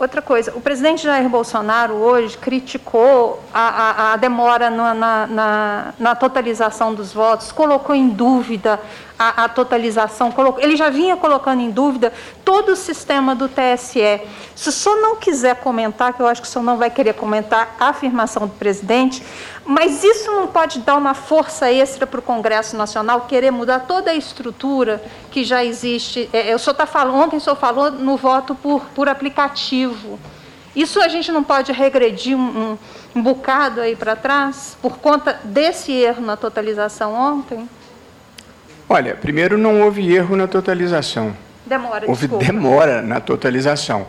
Outra coisa, o presidente Jair Bolsonaro hoje criticou a, a, a demora na, na, na, totalização dos votos, colocou em dúvida a, a totalização, colocou, ele já vinha colocando em dúvida todo o sistema do TSE. Se o senhor não quiser comentar, que eu acho que o senhor não vai querer comentar a afirmação do presidente, mas isso não pode dar uma força extra para o Congresso Nacional querer mudar toda a estrutura que já existe. É, o senhor está falando, ontem o senhor falou no voto por, por aplicativo. Isso a gente não pode regredir um, um, um bocado aí para trás por conta desse erro na totalização ontem? Olha, primeiro não houve erro na totalização. Demora, Houve desculpa. demora na totalização.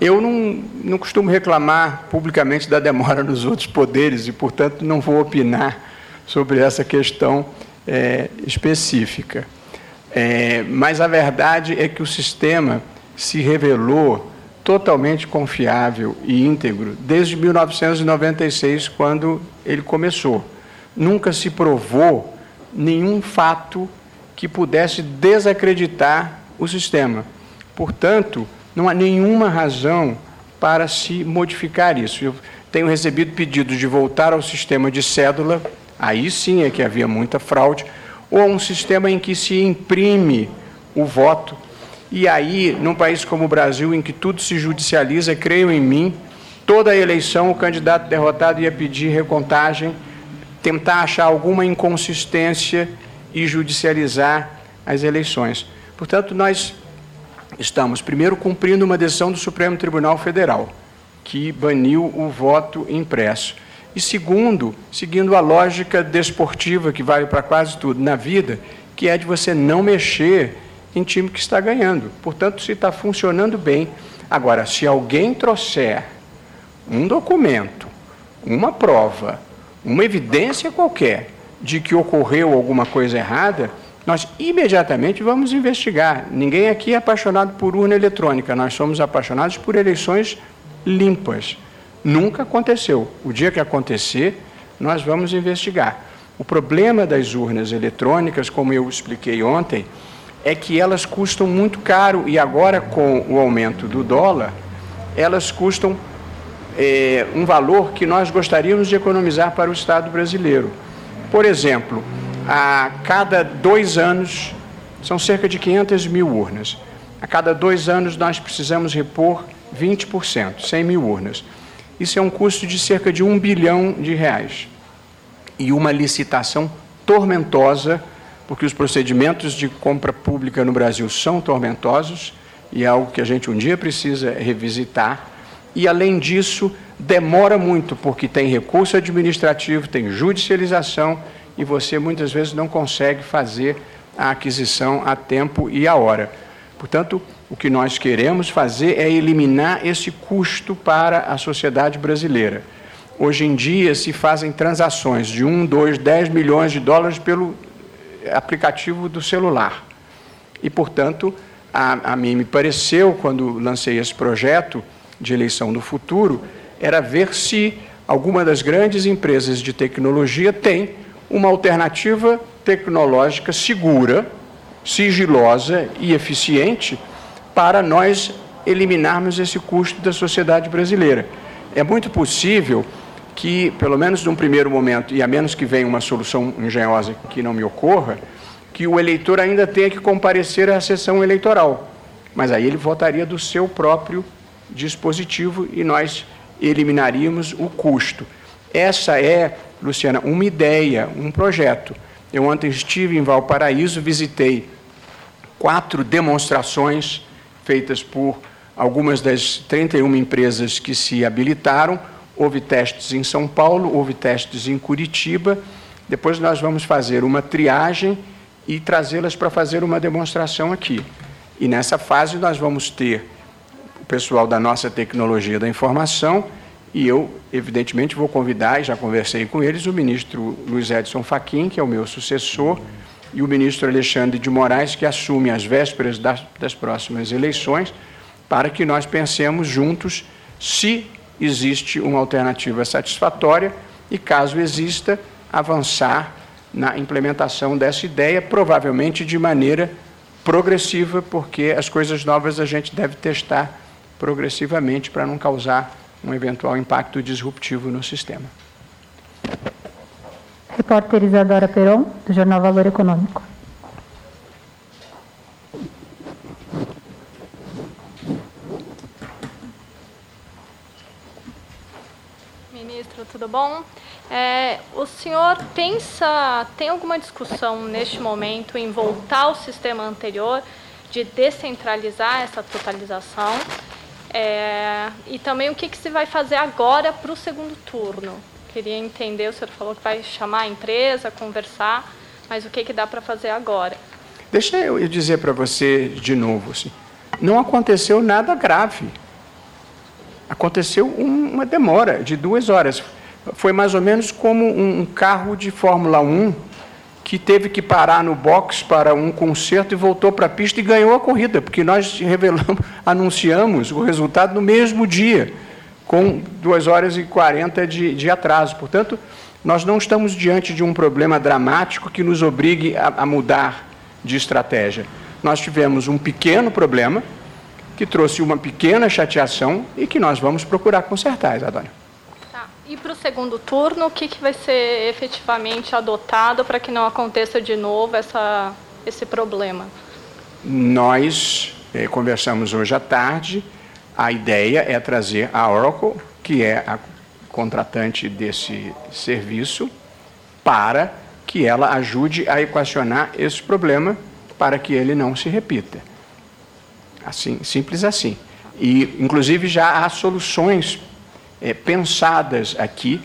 Eu não, não costumo reclamar publicamente da demora nos outros poderes e, portanto, não vou opinar sobre essa questão é, específica. É, mas a verdade é que o sistema se revelou totalmente confiável e íntegro desde 1996, quando ele começou. Nunca se provou nenhum fato que pudesse desacreditar o sistema. Portanto, não há nenhuma razão para se modificar isso. Eu tenho recebido pedidos de voltar ao sistema de cédula, aí sim é que havia muita fraude, ou a um sistema em que se imprime o voto. E aí, num país como o Brasil, em que tudo se judicializa, creio em mim, toda a eleição o candidato derrotado ia pedir recontagem, tentar achar alguma inconsistência e judicializar as eleições. Portanto, nós estamos, primeiro, cumprindo uma decisão do Supremo Tribunal Federal, que baniu o voto impresso. E segundo, seguindo a lógica desportiva que vale para quase tudo na vida, que é de você não mexer em time que está ganhando. Portanto, se está funcionando bem. Agora, se alguém trouxer um documento, uma prova, uma evidência qualquer de que ocorreu alguma coisa errada, nós imediatamente vamos investigar. Ninguém aqui é apaixonado por urna eletrônica, nós somos apaixonados por eleições limpas. Nunca aconteceu. O dia que acontecer, nós vamos investigar. O problema das urnas eletrônicas, como eu expliquei ontem, é que elas custam muito caro e agora, com o aumento do dólar, elas custam é, um valor que nós gostaríamos de economizar para o Estado brasileiro. Por exemplo, a cada dois anos, são cerca de 500 mil urnas. A cada dois anos nós precisamos repor 20%, 100 mil urnas. Isso é um custo de cerca de um bilhão de reais. E uma licitação tormentosa, porque os procedimentos de compra pública no Brasil são tormentosos e é algo que a gente um dia precisa revisitar. E, além disso, demora muito, porque tem recurso administrativo, tem judicialização e você muitas vezes não consegue fazer a aquisição a tempo e a hora. Portanto, o que nós queremos fazer é eliminar esse custo para a sociedade brasileira. Hoje em dia se fazem transações de 1, 2, 10 milhões de dólares pelo aplicativo do celular. E, portanto, a, a mim me pareceu, quando lancei esse projeto de eleição do futuro, era ver se alguma das grandes empresas de tecnologia tem uma alternativa tecnológica segura, sigilosa e eficiente para nós eliminarmos esse custo da sociedade brasileira. É muito possível que, pelo menos num primeiro momento, e a menos que venha uma solução engenhosa que não me ocorra, que o eleitor ainda tenha que comparecer à sessão eleitoral. Mas aí ele votaria do seu próprio dispositivo e nós eliminaríamos o custo. Essa é, Luciana, uma ideia, um projeto. Eu ontem estive em Valparaíso, visitei quatro demonstrações feitas por algumas das 31 empresas que se habilitaram. Houve testes em São Paulo, houve testes em Curitiba. Depois nós vamos fazer uma triagem e trazê-las para fazer uma demonstração aqui. E nessa fase nós vamos ter o pessoal da nossa tecnologia da informação e eu, evidentemente, vou convidar, e já conversei com eles, o ministro Luiz Edson Fachin, que é o meu sucessor, e o ministro Alexandre de Moraes, que assume as vésperas das, das próximas eleições, para que nós pensemos juntos se existe uma alternativa satisfatória e, caso exista, avançar na implementação dessa ideia, provavelmente de maneira progressiva, porque as coisas novas a gente deve testar progressivamente para não causar um eventual impacto disruptivo no sistema. Repórter Isadora Peron, do Jornal Valor Econômico. Ministro, tudo bom? É, o senhor pensa, tem alguma discussão neste momento em voltar ao sistema anterior de descentralizar essa totalização? É, e também o que, que se vai fazer agora para o segundo turno? Queria entender, o senhor falou que vai chamar a empresa, conversar, mas o que, que dá para fazer agora? Deixa eu dizer para você de novo, assim, não aconteceu nada grave. Aconteceu uma demora de duas horas. Foi mais ou menos como um carro de Fórmula 1 que teve que parar no box para um concerto e voltou para a pista e ganhou a corrida, porque nós revelamos, anunciamos o resultado no mesmo dia com 2 horas e 40 de, de atraso. Portanto, nós não estamos diante de um problema dramático que nos obrigue a, a mudar de estratégia. Nós tivemos um pequeno problema que trouxe uma pequena chateação e que nós vamos procurar consertar, Isadora. E para o segundo turno, o que, que vai ser efetivamente adotado para que não aconteça de novo essa, esse problema? Nós eh, conversamos hoje à tarde a ideia é trazer a Oracle, que é a contratante desse serviço, para que ela ajude a equacionar esse problema para que ele não se repita. Assim, simples assim. E, inclusive, já há soluções é, pensadas aqui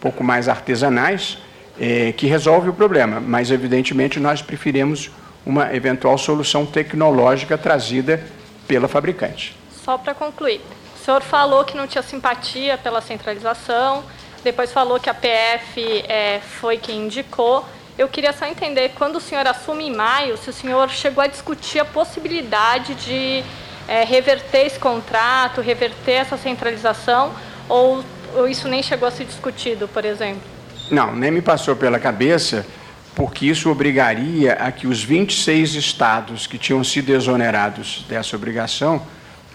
pouco mais artesanais, é, que resolve o problema, mas evidentemente nós preferimos uma eventual solução tecnológica trazida pela fabricante. Só para concluir, o senhor falou que não tinha simpatia pela centralização, depois falou que a PF é, foi quem indicou. Eu queria só entender, quando o senhor assume em maio, se o senhor chegou a discutir a possibilidade de é, reverter esse contrato, reverter essa centralização, ou, ou isso nem chegou a ser discutido, por exemplo? Não, nem me passou pela cabeça, porque isso obrigaria a que os 26 estados que tinham sido exonerados dessa obrigação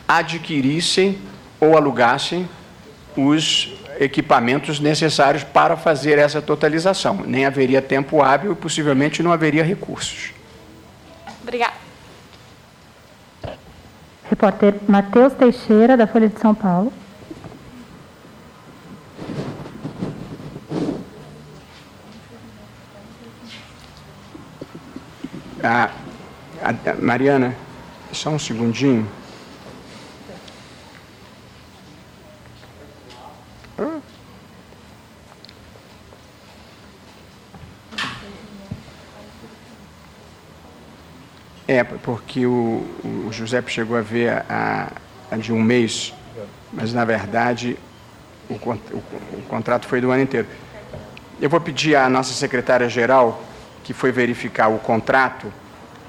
adquirissem ou alugassem os equipamentos necessários para fazer essa totalização. Nem haveria tempo hábil e possivelmente não haveria recursos. Obrigada. Repórter Matheus Teixeira, da Folha de São Paulo. Ah, Mariana, só um segundinho. É, porque o, o Giuseppe chegou a ver a, a, de um mês, mas na verdade o, o, o contrato foi do ano inteiro. Eu vou pedir à nossa secretária-geral que foi verificar o contrato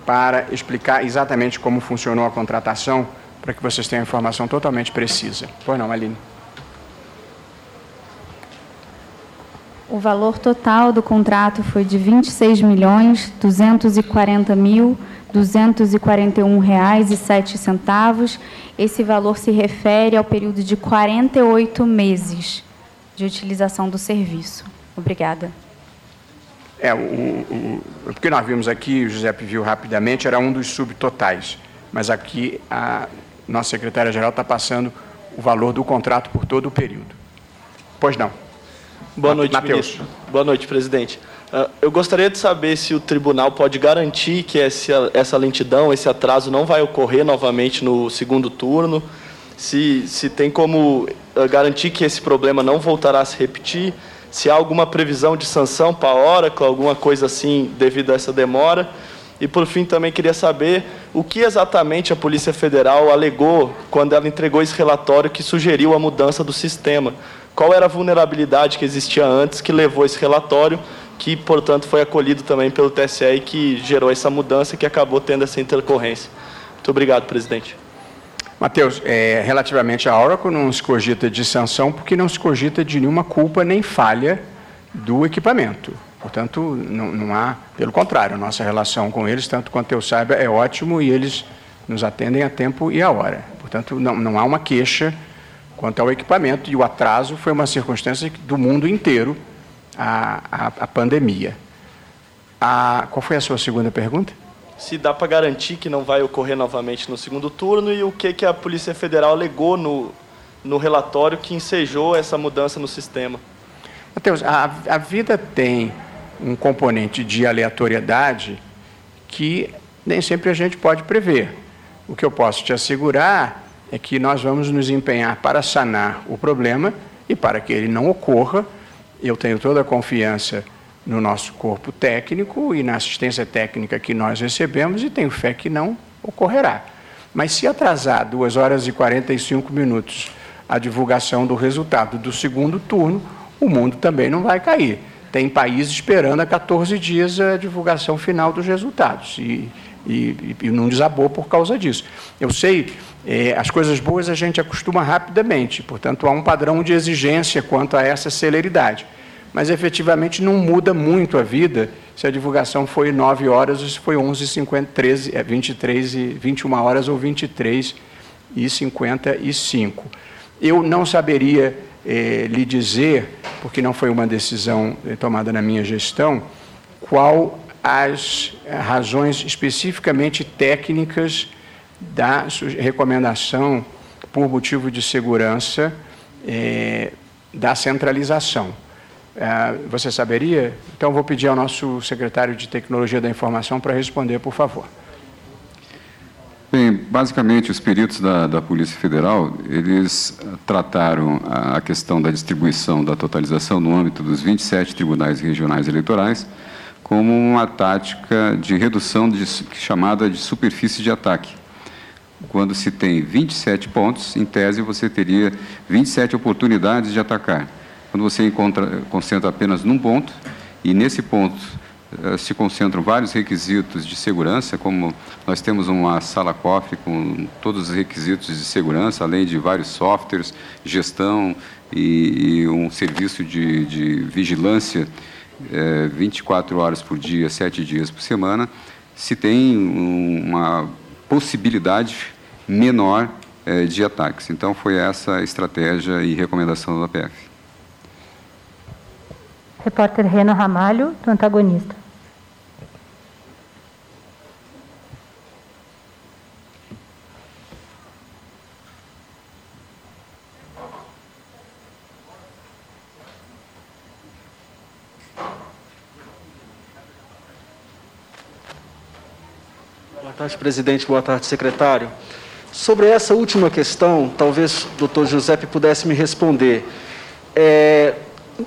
para explicar exatamente como funcionou a contratação, para que vocês tenham informação totalmente precisa. Pois não, Aline? O valor total do contrato foi de R$ 26 milhões 240 mil 241 reais e sete centavos. Esse valor se refere ao período de 48 meses de utilização do serviço. Obrigada. É, o, o, o que nós vimos aqui, o Giuseppe viu rapidamente, era um dos subtotais. Mas aqui a nossa secretária-geral está passando o valor do contrato por todo o período. Pois não. Boa noite, Mateus. ministro. Boa noite, presidente. Uh, eu gostaria de saber se o tribunal pode garantir que essa, essa lentidão, esse atraso não vai ocorrer novamente no segundo turno, se, se tem como uh, garantir que esse problema não voltará a se repetir, se há alguma previsão de sanção para a Oracle, alguma coisa assim devido a essa demora. E, por fim, também queria saber o que exatamente a Polícia Federal alegou quando ela entregou esse relatório que sugeriu a mudança do sistema. Qual era a vulnerabilidade que existia antes que levou esse relatório, que, portanto, foi acolhido também pelo TSE e que gerou essa mudança que acabou tendo essa intercorrência. Muito obrigado, presidente. Matheus, é, relativamente à Oracle, não se cogita de sanção porque não se cogita de nenhuma culpa nem falha do equipamento. Portanto, não, não, há, pelo contrário, nossa relação com eles, tanto quanto eu saiba, é ótimo e eles nos atendem a tempo e a hora. Portanto, não, não há uma queixa quanto ao equipamento e o atraso foi uma circunstância do mundo inteiro, a, a, a pandemia. A, qual foi a sua segunda pergunta? Se dá para garantir que não vai ocorrer novamente no segundo turno e o que, que a Polícia Federal alegou no, no relatório que ensejou essa mudança no sistema. Matheus, a, a vida tem um componente de aleatoriedade que nem sempre a gente pode prever. O que eu posso te assegurar é que nós vamos nos empenhar para sanar o problema e para que ele não ocorra. Eu tenho toda a confiança no nosso corpo técnico e na assistência técnica que nós recebemos e tenho fé que não ocorrerá. Mas se atrasar 2 horas e 45 minutos a divulgação do resultado do segundo turno, o mundo também não vai cair. Tem países esperando há 14 dias a divulgação final dos resultados e, e, e não desabou por causa disso. Eu sei, é, as coisas boas a gente acostuma rapidamente, portanto, há um padrão de exigência quanto a essa celeridade mas efetivamente não muda muito a vida se a divulgação foi 9 horas ou se foi 11 50, 13, é, 23 e 21 horas ou 23 e 55. Eu não saberia eh, lhe dizer, porque não foi uma decisão eh, tomada na minha gestão, qual as razões especificamente técnicas da recomendação por motivo de segurança eh, da centralização. É, você saberia? Então, vou pedir ao nosso secretário de Tecnologia da Informação para responder, por favor. Bem, basicamente, os peritos da, da Polícia Federal, eles eh, trataram a, questão da distribuição da totalização no âmbito dos 27 tribunais regionais eleitorais como uma tática de redução de, chamada de superfície de ataque. Quando se tem 27 pontos, em tese você teria 27 oportunidades de atacar. Quando você encontra, concentra apenas num ponto, e nesse ponto eh, se concentram vários requisitos de segurança, como nós temos uma sala cofre com todos os requisitos de segurança, além de vários softwares, gestão e, e um serviço de, de vigilância é, 24 horas por dia, 7 dias por semana, se tem uma possibilidade menor é, de ataques. Então, foi essa a estratégia e recomendação da PF. Repórter Reno Ramalho, do antagonista. Boa tarde, presidente. Boa tarde, secretário. Sobre essa última questão, talvez o doutor Giuseppe pudesse me responder. É,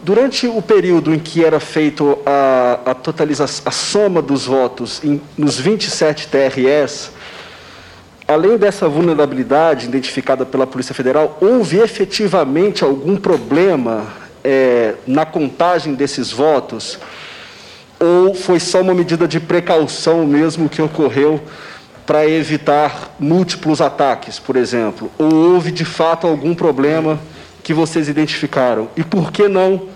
durante o período em que era feito a, a totalização, a soma dos votos em, nos 27 TRS, além dessa vulnerabilidade identificada pela Polícia Federal, houve efetivamente algum problema é, na contagem desses votos? ou foi só uma medida de precaução mesmo que ocorreu para evitar múltiplos ataques, por exemplo? Ou houve de fato algum problema que vocês identificaram? E por que não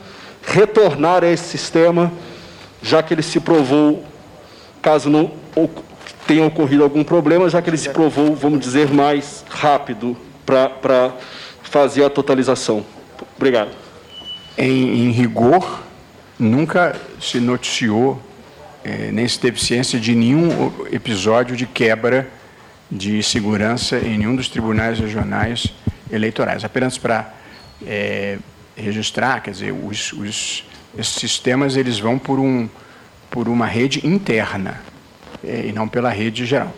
retornar a esse sistema, já que ele se provou, caso não tenha ocorrido algum problema, já que ele se provou, vamos dizer, mais rápido para fazer a totalização? Obrigado. Em, em rigor, nunca se noticiou, é, nem se teve ciência de nenhum episódio de quebra de segurança em nenhum dos tribunais regionais eleitorais. Apenas para é, registrar, quer dizer, os, os, esses sistemas eles vão por, um, por uma rede interna é, e não pela rede geral.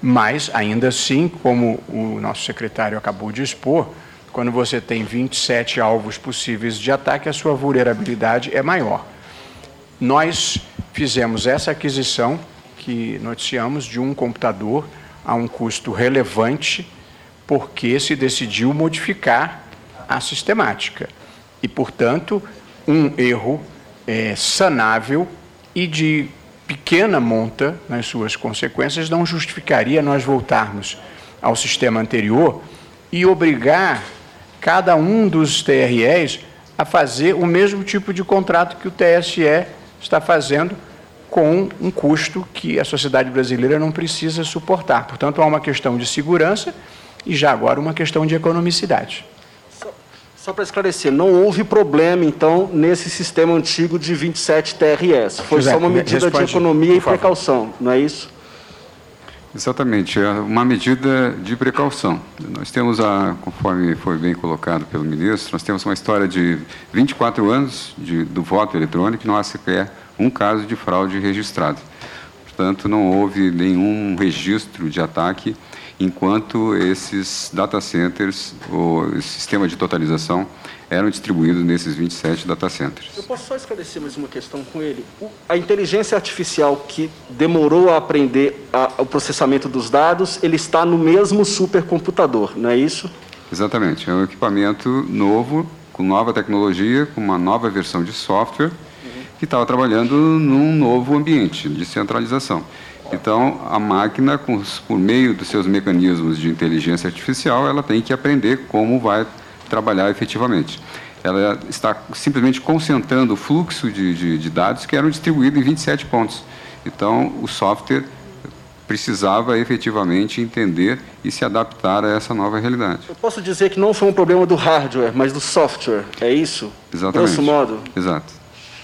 Mas, ainda assim, como o nosso secretário acabou de expor, quando você tem 27 alvos possíveis de ataque, a sua vulnerabilidade é maior. Nós fizemos essa aquisição que noticiamos de um computador a um custo relevante, porque se decidiu modificar a sistemática. E, portanto, um erro é, sanável e de pequena monta nas suas consequências não justificaria nós voltarmos ao sistema anterior e obrigar cada um dos TREs a fazer o mesmo tipo de contrato que o TSE está fazendo com um custo que a sociedade brasileira não precisa suportar. Portanto, há uma questão de segurança e já agora uma questão de economicidade. Só, para esclarecer, não houve problema, então, nesse sistema antigo de 27 TRS. Foi José, só uma medida de economia e precaução, não é isso? Exatamente, é uma medida de precaução. Nós temos, a, conforme foi bem colocado pelo ministro, nós temos uma história de 24 anos de, do voto eletrônico e não há sequer um caso de fraude registrado. Portanto, não houve nenhum registro de ataque enquanto esses data centers, o sistema de totalização, eram distribuídos nesses 27 data centers. Eu posso só esclarecer mais uma questão com ele? a inteligência artificial que demorou a aprender a, o processamento dos dados, ele está no mesmo supercomputador, não é isso? Exatamente. É um equipamento novo, com nova tecnologia, com uma nova versão de software, uhum. que estava trabalhando num novo ambiente de centralização. Então, a máquina, com, por meio dos seus mecanismos de inteligência artificial, ela tem que aprender como vai trabalhar efetivamente. Ela está simplesmente concentrando o fluxo de, de, de dados que eram distribuídos em 27 pontos. Então, o software precisava efetivamente entender e se adaptar a essa nova realidade. Eu posso dizer que não foi um problema do hardware, mas do software, é isso? Exatamente. Grosso modo? Exato.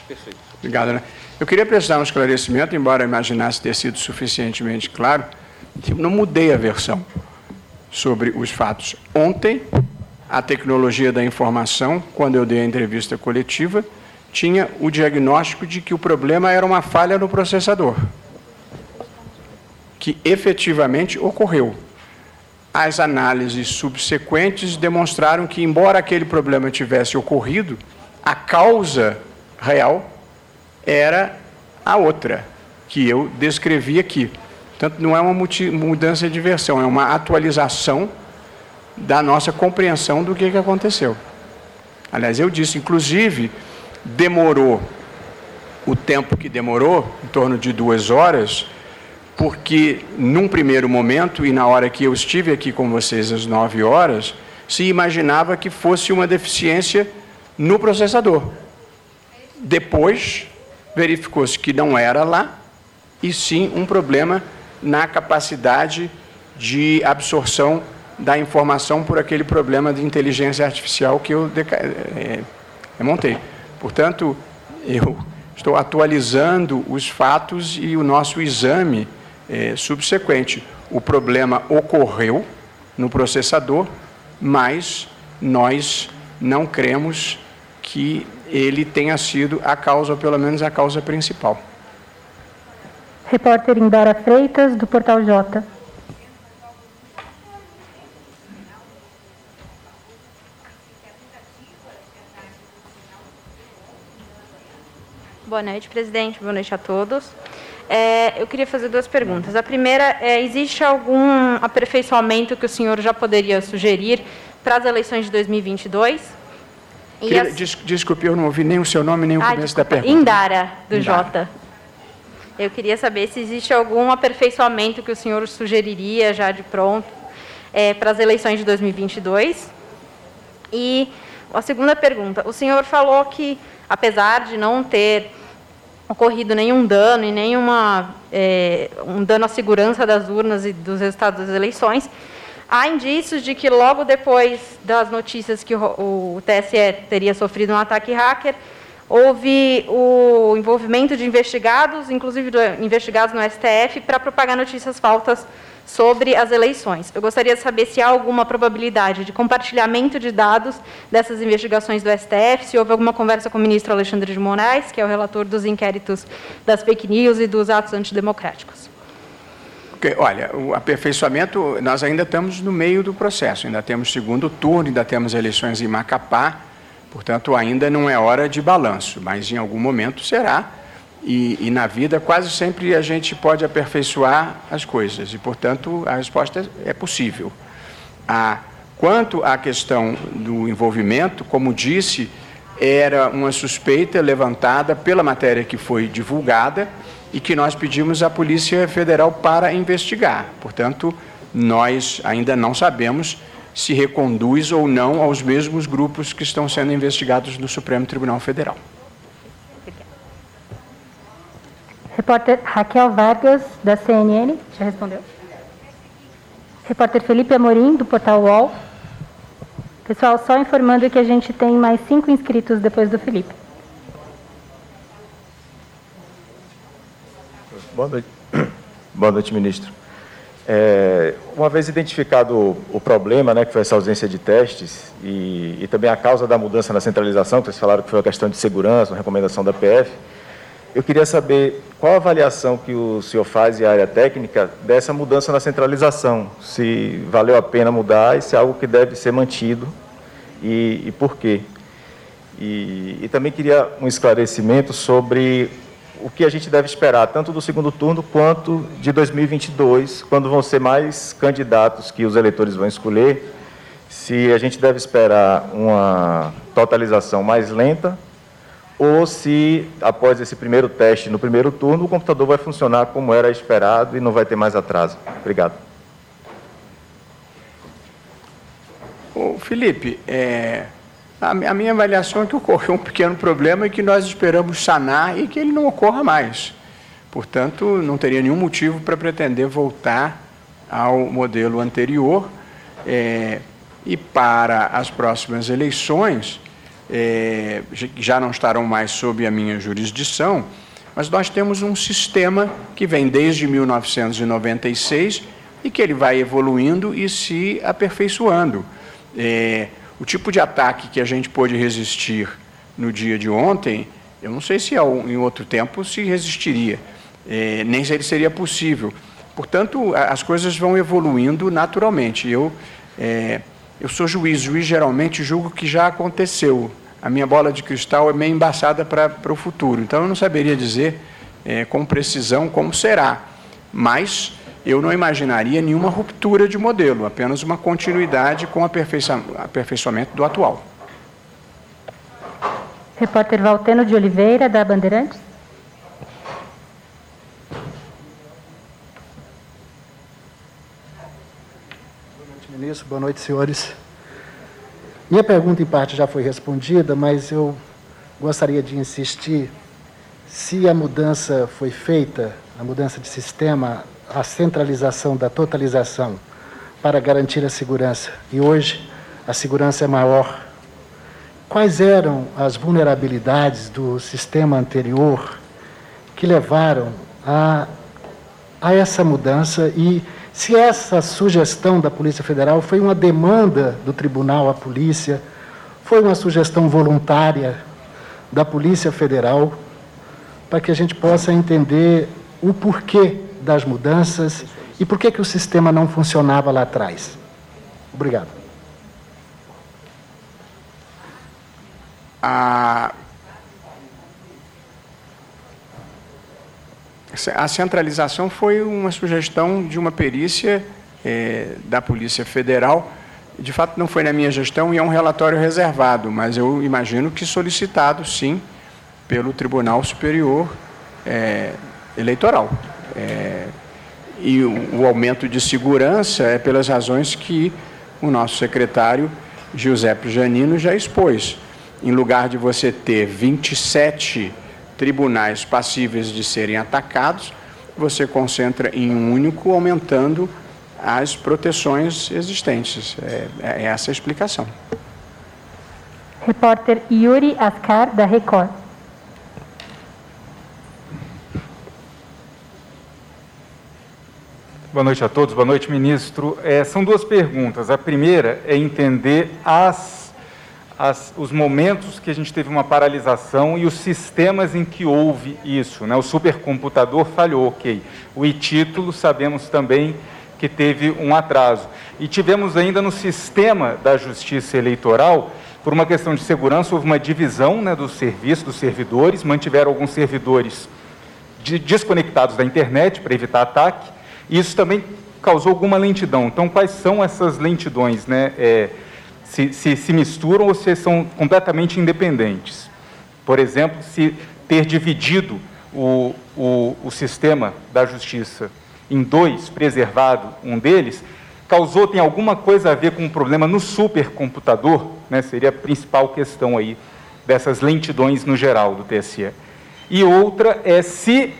Perfeito. Obrigado, né? Eu queria prestar um esclarecimento, embora imaginasse ter sido suficientemente claro, eu não mudei a versão sobre os fatos. Ontem, a tecnologia da informação, quando eu dei a entrevista coletiva, tinha o diagnóstico de que o problema era uma falha no processador, que efetivamente ocorreu. as análises subsequentes demonstraram que, embora aquele problema tivesse ocorrido, a causa real era a outra, que eu descrevi aqui. Portanto, não é uma mudança de versão, é uma atualização da nossa compreensão do que, que aconteceu. Aliás, eu disse, inclusive, demorou o tempo que demorou, em torno de duas horas, porque num primeiro momento, e na hora que eu estive aqui com vocês às nove horas, se imaginava que fosse uma deficiência no processador. Depois, verificou-se que não era lá, e sim um problema na capacidade de absorção da informação por aquele problema de inteligência artificial que eu é, montei. Portanto, eu estou atualizando os fatos e o nosso exame é, subsequente. O problema ocorreu no processador, mas nós não cremos que ele tenha sido a causa, ou pelo menos a causa principal. Repórter Indara Freitas, do Portal J. Boa noite, presidente. Boa noite a todos. É, eu queria fazer duas perguntas. A primeira é: existe algum aperfeiçoamento que o senhor já poderia sugerir para as eleições de 2022? As... des, desculpe, eu não ouvi nem o seu nome, nem o ah, começo desculpa, da pergunta. Indara, do Indara. Jota. Eu queria saber se existe algum aperfeiçoamento que o senhor sugeriria já de pronto é, para as eleições de 2022. E a segunda pergunta: o senhor falou que, apesar de não ter ocorrido nenhum dano e nenhuma é, um dano à segurança das urnas e dos resultados das eleições. Há indícios de que logo depois das notícias que o, TSE teria sofrido um ataque hacker, houve o envolvimento de investigados, inclusive investigados no STF, para propagar notícias falsas sobre as eleições. Eu gostaria de saber se há alguma probabilidade de compartilhamento de dados dessas investigações do STF, se houve alguma conversa com o ministro Alexandre de Moraes, que é o relator dos inquéritos das fake news e dos atos antidemocráticos. Olha, o aperfeiçoamento, nós ainda estamos no meio do processo, ainda temos segundo turno, ainda temos eleições em Macapá, portanto, ainda não é hora de balanço, mas em algum momento será. E, e, na vida, quase sempre a gente pode aperfeiçoar as coisas, e, portanto, a resposta é possível. Ah, quanto à questão do envolvimento, como disse, era uma suspeita levantada pela matéria que foi divulgada e que nós pedimos à Polícia Federal para investigar. Portanto, nós ainda não sabemos se reconduz ou não aos mesmos grupos que estão sendo investigados no Supremo Tribunal Federal. Repórter Raquel Vargas, da CNN, já respondeu. Repórter Felipe Amorim, do portal UOL. Pessoal, só informando que a gente tem mais cinco inscritos depois do Felipe. Boa noite, Boa noite ministro. É, uma vez identificado o, problema, né, que foi essa ausência de testes, e, e, também a causa da mudança na centralização, que vocês falaram que foi a questão de segurança, uma recomendação da PF, eu queria saber qual a avaliação que o senhor faz e a área técnica dessa mudança na centralização, se valeu a pena mudar e se é algo que deve ser mantido e, e por quê. E, e também queria um esclarecimento sobre o que a gente deve esperar, tanto do segundo turno quanto de 2022, quando vão ser mais candidatos que os eleitores vão escolher, se a gente deve esperar uma totalização mais lenta ou se, após esse primeiro teste no primeiro turno, o computador vai funcionar como era esperado e não vai ter mais atraso. Obrigado. Ô, Felipe, é, a, minha avaliação é que ocorreu um pequeno problema e que nós esperamos sanar e que ele não ocorra mais. Portanto, não teria nenhum motivo para pretender voltar ao modelo anterior. É, e para as próximas eleições, é, já não estarão mais sob a minha jurisdição, mas nós temos um sistema que vem desde 1996 e que ele vai evoluindo e se aperfeiçoando. É, o tipo de ataque que a gente pôde resistir no dia de ontem, eu não sei se em outro tempo se resistiria, é, nem se ele seria possível. Portanto, as coisas vão evoluindo naturalmente. Eu, é, eu sou juiz, juiz geralmente julgo que já aconteceu. A minha bola de cristal é meio embaçada para o futuro, então eu não saberia dizer é, com precisão como será. Mas eu não imaginaria nenhuma ruptura de modelo, apenas uma continuidade com aperfeiçoamento do atual. Repórter Valteno de Oliveira, da Bandeirantes. Boa noite, ministro. Boa noite, senhores. Minha pergunta, em parte, já foi respondida, mas eu gostaria de insistir se a mudança foi feita, a mudança de sistema, a centralização da totalização para garantir a segurança, e hoje a segurança é maior, quais eram as vulnerabilidades do sistema anterior que levaram a, a essa mudança? E se essa sugestão da Polícia Federal foi uma demanda do tribunal à polícia, foi uma sugestão voluntária da Polícia Federal, para que a gente possa entender o porquê das mudanças e por que, que o sistema não funcionava lá atrás. Obrigado. A, a centralização foi uma sugestão de uma perícia é, da Polícia Federal. De fato, não foi na minha gestão e é um relatório reservado, mas eu imagino que solicitado, sim, pelo Tribunal Superior é, Eleitoral. É, e o, aumento de segurança é pelas razões que o nosso secretário Giuseppe Janino já expôs. Em lugar de você ter 27 tribunais passíveis de serem atacados, você concentra em um único, aumentando as proteções existentes. É, é essa a explicação. Repórter Yuri Ascar, da Record. Boa noite a todos, boa noite, ministro. É, são duas perguntas. A primeira é entender as, as, os momentos que a gente teve uma paralisação e os sistemas em que houve isso. Né? O supercomputador falhou, ok. O e-título sabemos também que teve um atraso. E tivemos ainda no sistema da justiça eleitoral, por uma questão de segurança, houve uma divisão né, dos serviços, dos servidores, mantiveram alguns servidores de, desconectados da internet para evitar ataque isso também causou alguma lentidão. Então, quais são essas lentidões? Né? É, se, se, se misturam ou se são completamente independentes? Por exemplo, se ter dividido o, o, o sistema da justiça em dois, preservado um deles, causou, tem alguma coisa a ver com um problema no supercomputador? Né? Seria a principal questão aí dessas lentidões no geral do TSE. E outra é se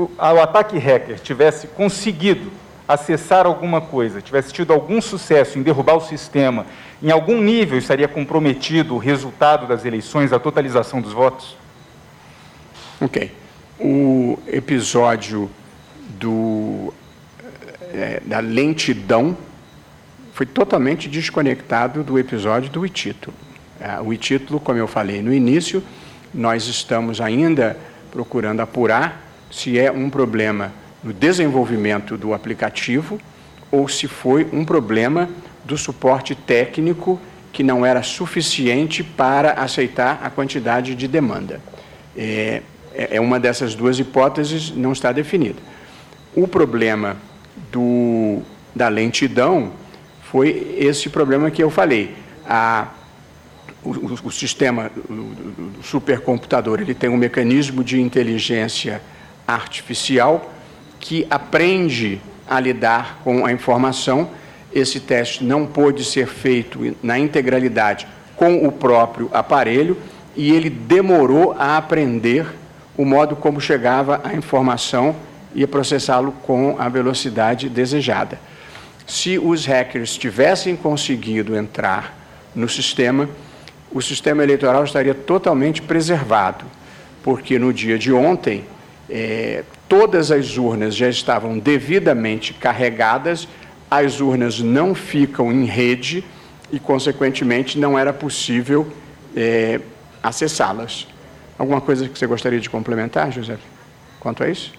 o, o ataque hacker tivesse conseguido acessar alguma coisa, tivesse tido algum sucesso em derrubar o sistema, em algum nível estaria comprometido o resultado das eleições, a totalização dos votos? Ok. O episódio do, é, da lentidão foi totalmente desconectado do episódio do e-título. É, o e-título, como eu falei no início, nós estamos ainda procurando apurar se é um problema no desenvolvimento do aplicativo ou se foi um problema do suporte técnico que não era suficiente para aceitar a quantidade de demanda. É, é, é uma dessas duas hipóteses, não está definida. O problema do, da lentidão foi esse problema que eu falei. A, o, o, o sistema do, do supercomputador ele tem um mecanismo de inteligência artificial que aprende a lidar com a informação. Esse teste não pôde ser feito na integralidade com o próprio aparelho e ele demorou a aprender o modo como chegava a informação e processá-lo com a velocidade desejada. Se os hackers tivessem conseguido entrar no sistema, o sistema eleitoral estaria totalmente preservado, porque no dia de ontem é, todas as urnas já estavam devidamente carregadas, as urnas não ficam em rede e, consequentemente, não era possível é, acessá-las. Alguma coisa que você gostaria de complementar, José? Quanto a isso?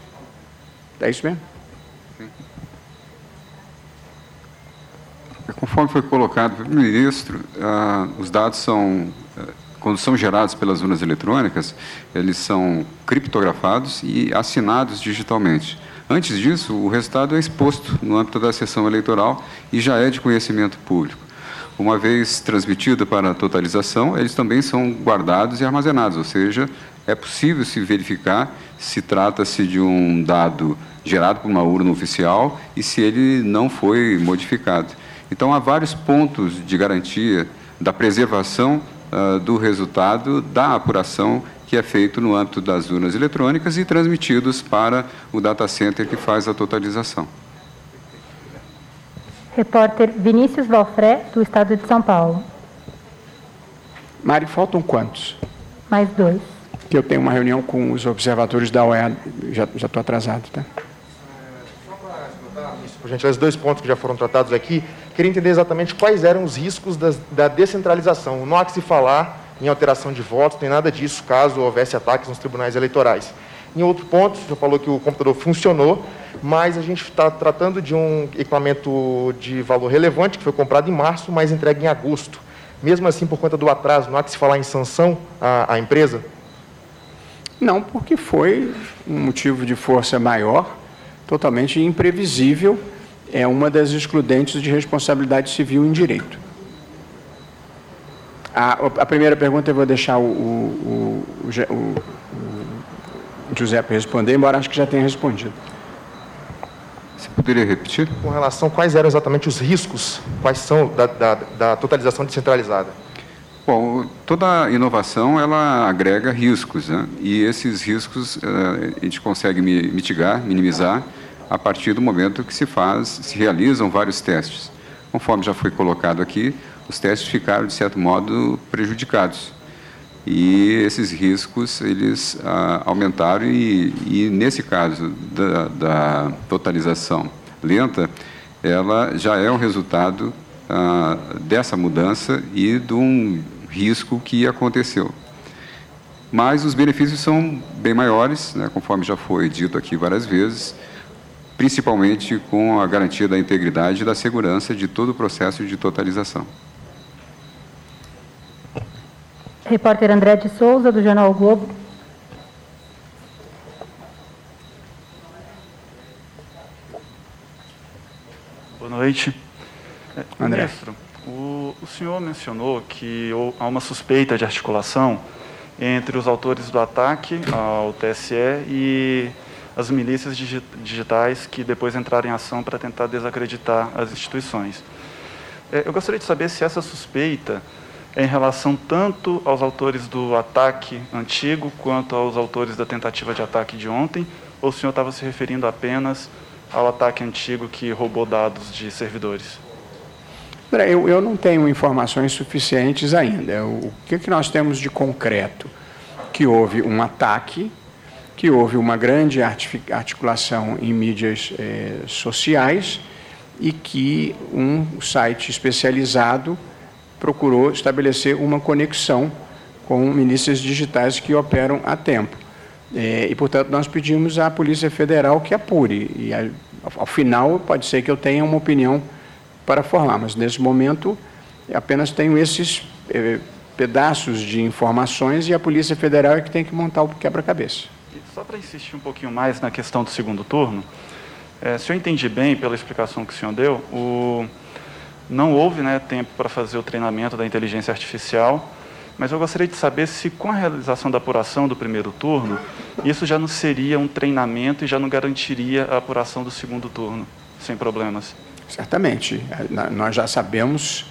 É isso mesmo? É, conforme foi colocado pelo ministro, ah, os dados são quando são gerados pelas urnas eletrônicas, eles são criptografados e assinados digitalmente. Antes disso, o resultado é exposto no âmbito da sessão eleitoral e já é de conhecimento público. Uma vez transmitido para a totalização, eles também são guardados e armazenados, ou seja, é possível se verificar se trata-se de um dado gerado por uma urna oficial e se ele não foi modificado. Então, há vários pontos de garantia da preservação uh, do resultado da apuração que é feito no âmbito das urnas eletrônicas e transmitidos para o data center que faz a totalização. Repórter Vinícius Valfré, do Estado de São Paulo. Mari, faltam quantos? Mais dois. Que eu tenho uma reunião com os observadores da OEA, já estou atrasado, tá? Por gentileza, dois pontos que já foram tratados aqui. Queria entender exatamente quais eram os riscos da descentralização. Não há que se falar em alteração de votos, nem nada disso, caso houvesse ataques nos tribunais eleitorais. Em outro ponto, já falou que o computador funcionou, mas a gente está tratando de um equipamento de valor relevante, que foi comprado em março, mas entregue em agosto. Mesmo assim, por conta do atraso, não há que se falar em sanção à, à empresa? Não, porque foi um motivo de força maior, totalmente imprevisível, é uma das excludentes de responsabilidade civil em direito. A, a primeira pergunta eu vou deixar o, o, o, o Giuseppe responder, embora acho que já tenha respondido. Você poderia repetir? Com relação quais eram exatamente os riscos, quais são da, da, da totalização descentralizada? Bom, toda inovação ela agrega riscos, né? e esses riscos uh, a gente consegue mitigar, minimizar a partir do momento que se faz, se realizam vários testes. Conforme já foi colocado aqui, os testes ficaram de certo modo prejudicados e esses riscos eles ah, aumentaram e, e, nesse caso da, da, totalização lenta, ela já é um resultado ah, dessa mudança e de um risco que aconteceu. Mas os benefícios são bem maiores, né, conforme já foi dito aqui várias vezes, principalmente com a garantia da integridade e da segurança de todo o processo de totalização. Repórter André de Souza, do Jornal o Globo. Boa noite. André. Ministro, o, o senhor mencionou que há uma suspeita de articulação entre os autores do ataque ao TSE e as milícias digitais que depois entraram em ação para tentar desacreditar as instituições. É, eu gostaria de saber se essa suspeita em relação tanto aos autores do ataque antigo quanto aos autores da tentativa de ataque de ontem, ou o senhor estava se referindo apenas ao ataque antigo que roubou dados de servidores? Eu, eu não tenho informações suficientes ainda. O que, que nós temos de concreto? Que houve um ataque, que houve uma grande articulação em mídias eh, sociais e que um site especializado procurou estabelecer uma conexão com milícias digitais que operam a tempo. É, e, portanto, nós pedimos à Polícia Federal que apure. E, ao final, pode ser que eu tenha uma opinião para formar, mas nesse momento apenas tenho esses é, pedaços de informações e a Polícia Federal é que tem que montar o quebra-cabeça. Só para insistir um pouquinho mais na questão do segundo turno, é, se eu entendi bem pela explicação que o senhor deu, o não houve né, tempo para fazer o treinamento da inteligência artificial, mas eu gostaria de saber se, com a realização da apuração do primeiro turno, isso já não seria um treinamento e já não garantiria a apuração do segundo turno, sem problemas. Certamente. Nós já sabemos,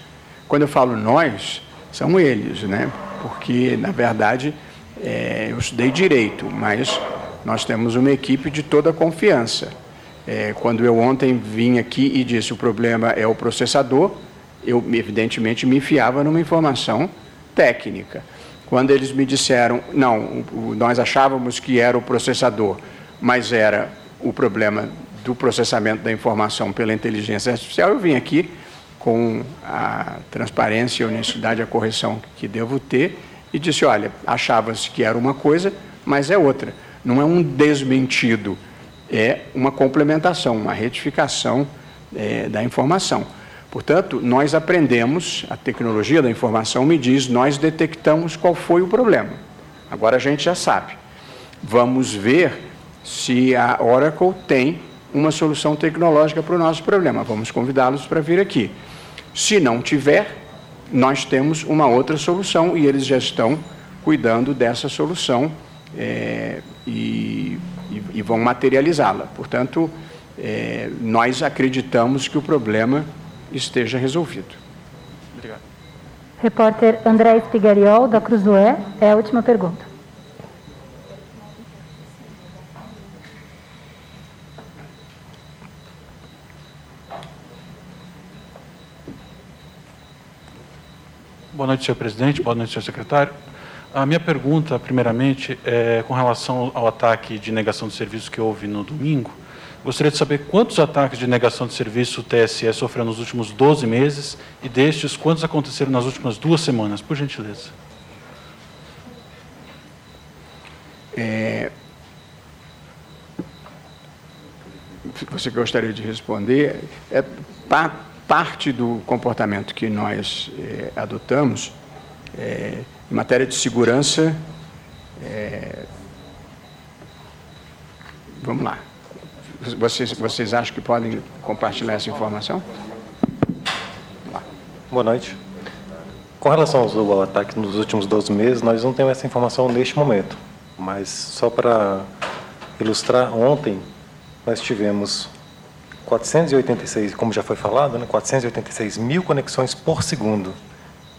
quando eu falo nós, são eles, né? porque, na verdade, é, eu estudei direito, mas nós temos uma equipe de toda confiança. É, quando eu ontem vim aqui e disse o problema é o processador, eu evidentemente me enfiava numa informação técnica. Quando eles me disseram, não, nós achávamos que era o processador, mas era o problema do processamento da informação pela inteligência artificial, eu vim aqui com a transparência, a honestidade, a correção que devo ter e disse, olha, achava-se que era uma coisa, mas é outra. Não é um desmentido é uma complementação, uma retificação é, da informação. Portanto, nós aprendemos, a tecnologia da informação me diz, nós detectamos qual foi o problema. Agora a gente já sabe. Vamos ver se a Oracle tem uma solução tecnológica para o nosso problema. Vamos convidá-los para vir aqui. Se não tiver, nós temos uma outra solução e eles já estão cuidando dessa solução é, e, e, e, vão materializá-la. Portanto, é, nós acreditamos que o problema esteja resolvido. Obrigado. Repórter André Espigariol, da Cruzoé, é a última pergunta. Boa noite, senhor presidente. Boa noite, senhor secretário. A minha pergunta, primeiramente, é com relação ao ataque de negação de serviço que houve no domingo. Gostaria de saber quantos ataques de negação de serviço o TSE sofreu nos últimos 12 meses e destes, quantos aconteceram nas últimas duas semanas, por gentileza. É... Você gostaria de responder? É, pa, parte do comportamento que nós é, adotamos é, em matéria de segurança. É, vamos lá. Vocês, vocês acham que podem compartilhar essa informação? Boa noite. Com relação ao ataque nos últimos 12 meses, nós não temos essa informação neste momento. Mas só para ilustrar, ontem nós tivemos 486, como já foi falado, né, 486 mil conexões por segundo.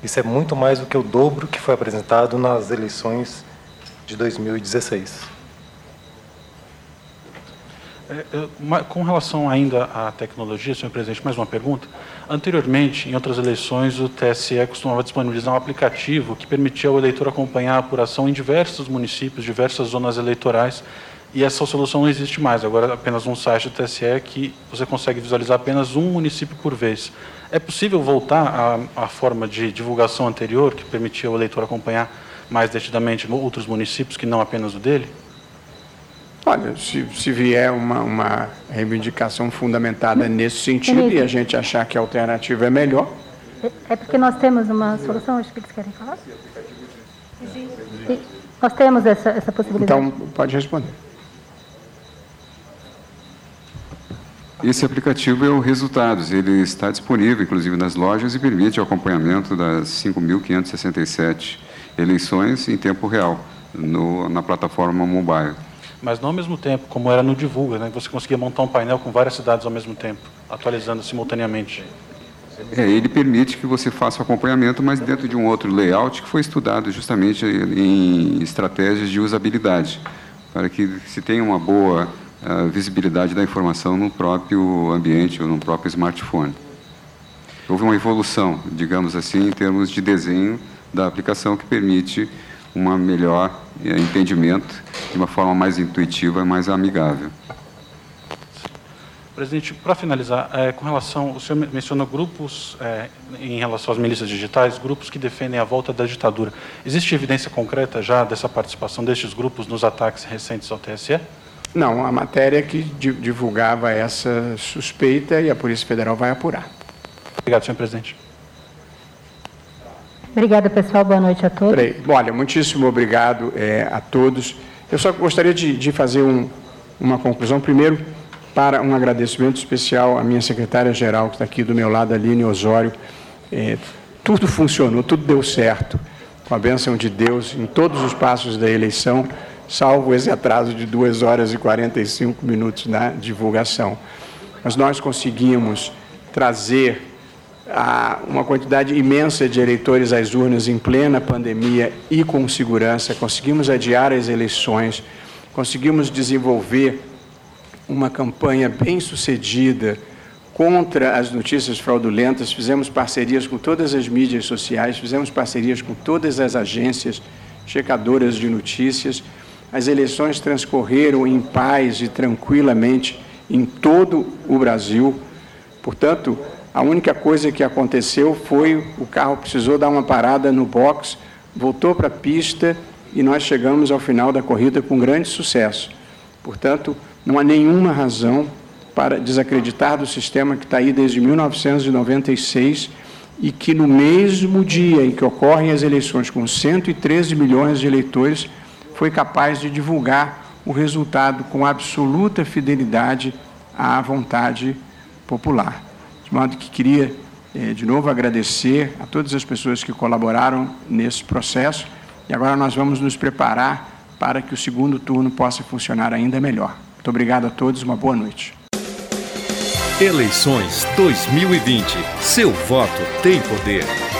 Isso é muito mais do que o dobro que foi apresentado nas eleições de 2016. É, é, com relação ainda à tecnologia, senhor presidente, mais uma pergunta. Anteriormente, em outras eleições, o TSE costumava disponibilizar um aplicativo que permitia ao eleitor acompanhar a apuração em diversos municípios, diversas zonas eleitorais, e essa solução não existe mais. Agora, apenas um site do TSE que você consegue visualizar apenas um município por vez. É possível voltar à, à forma de divulgação anterior, que permitia ao eleitor acompanhar mais detidamente outros municípios que não apenas o dele? Olha, se, se vier uma, uma reivindicação fundamentada nesse sentido e a gente achar que a alternativa é melhor. É, é porque nós temos uma solução, acho que eles querem falar. Nós temos essa, essa possibilidade. Então, pode responder. Esse aplicativo é o Resultados. Ele está disponível, inclusive, nas lojas e permite o acompanhamento das 5.567 eleições em tempo real no, na plataforma mobile mas não ao mesmo tempo, como era no Divulga, né? Você conseguia montar um painel com várias cidades ao mesmo tempo, atualizando simultaneamente. É, ele permite que você faça o acompanhamento, mas dentro de um outro layout que foi estudado justamente em estratégias de usabilidade, para que se tenha uma boa uh, visibilidade da informação no próprio ambiente ou no próprio smartphone. Houve uma evolução, digamos assim, em termos de desenho da aplicação que permite um melhor eh, entendimento de uma forma mais intuitiva mais amigável. Presidente, para finalizar, é, com relação, o senhor mencionou grupos, é, em relação às milícias digitais, grupos que defendem a volta da ditadura. Existe evidência concreta já dessa participação destes grupos nos ataques recentes ao TSE? Não, a matéria que divulgava essa suspeita e a Polícia Federal vai apurar. Obrigado, senhor presidente. Obrigada, pessoal. Boa noite a todos. Peraí. Olha, muitíssimo obrigado é, a todos. Eu só gostaria de, de fazer um, uma conclusão. Primeiro, para um agradecimento especial à minha secretária-geral, que está aqui do meu lado, Aline Osório. É, tudo funcionou, tudo deu certo, com a bênção de Deus, em todos os passos da eleição, salvo esse atraso de 2 horas e 45 minutos na divulgação. Mas nós conseguimos trazer uma quantidade imensa de eleitores às urnas em plena pandemia e com segurança, conseguimos adiar as eleições, conseguimos desenvolver uma campanha bem sucedida contra as notícias fraudulentas, fizemos parcerias com todas as mídias sociais, fizemos parcerias com todas as agências checadoras de notícias. As eleições transcorreram em paz e tranquilamente em todo o Brasil. Portanto, a única coisa que aconteceu foi o carro precisou dar uma parada no box, voltou para a pista e nós chegamos ao final da corrida com grande sucesso. Portanto, não há nenhuma razão para desacreditar do sistema que está aí desde 1996 e que no mesmo dia em que ocorrem as eleições com 113 milhões de eleitores, foi capaz de divulgar o resultado com absoluta fidelidade à vontade popular. De modo que queria, eh, de novo, agradecer a todas as pessoas que colaboraram nesse processo e agora nós vamos nos preparar para que o segundo turno possa funcionar ainda melhor. Muito obrigado a todos, uma boa noite. Eleições 2020. Seu voto tem poder.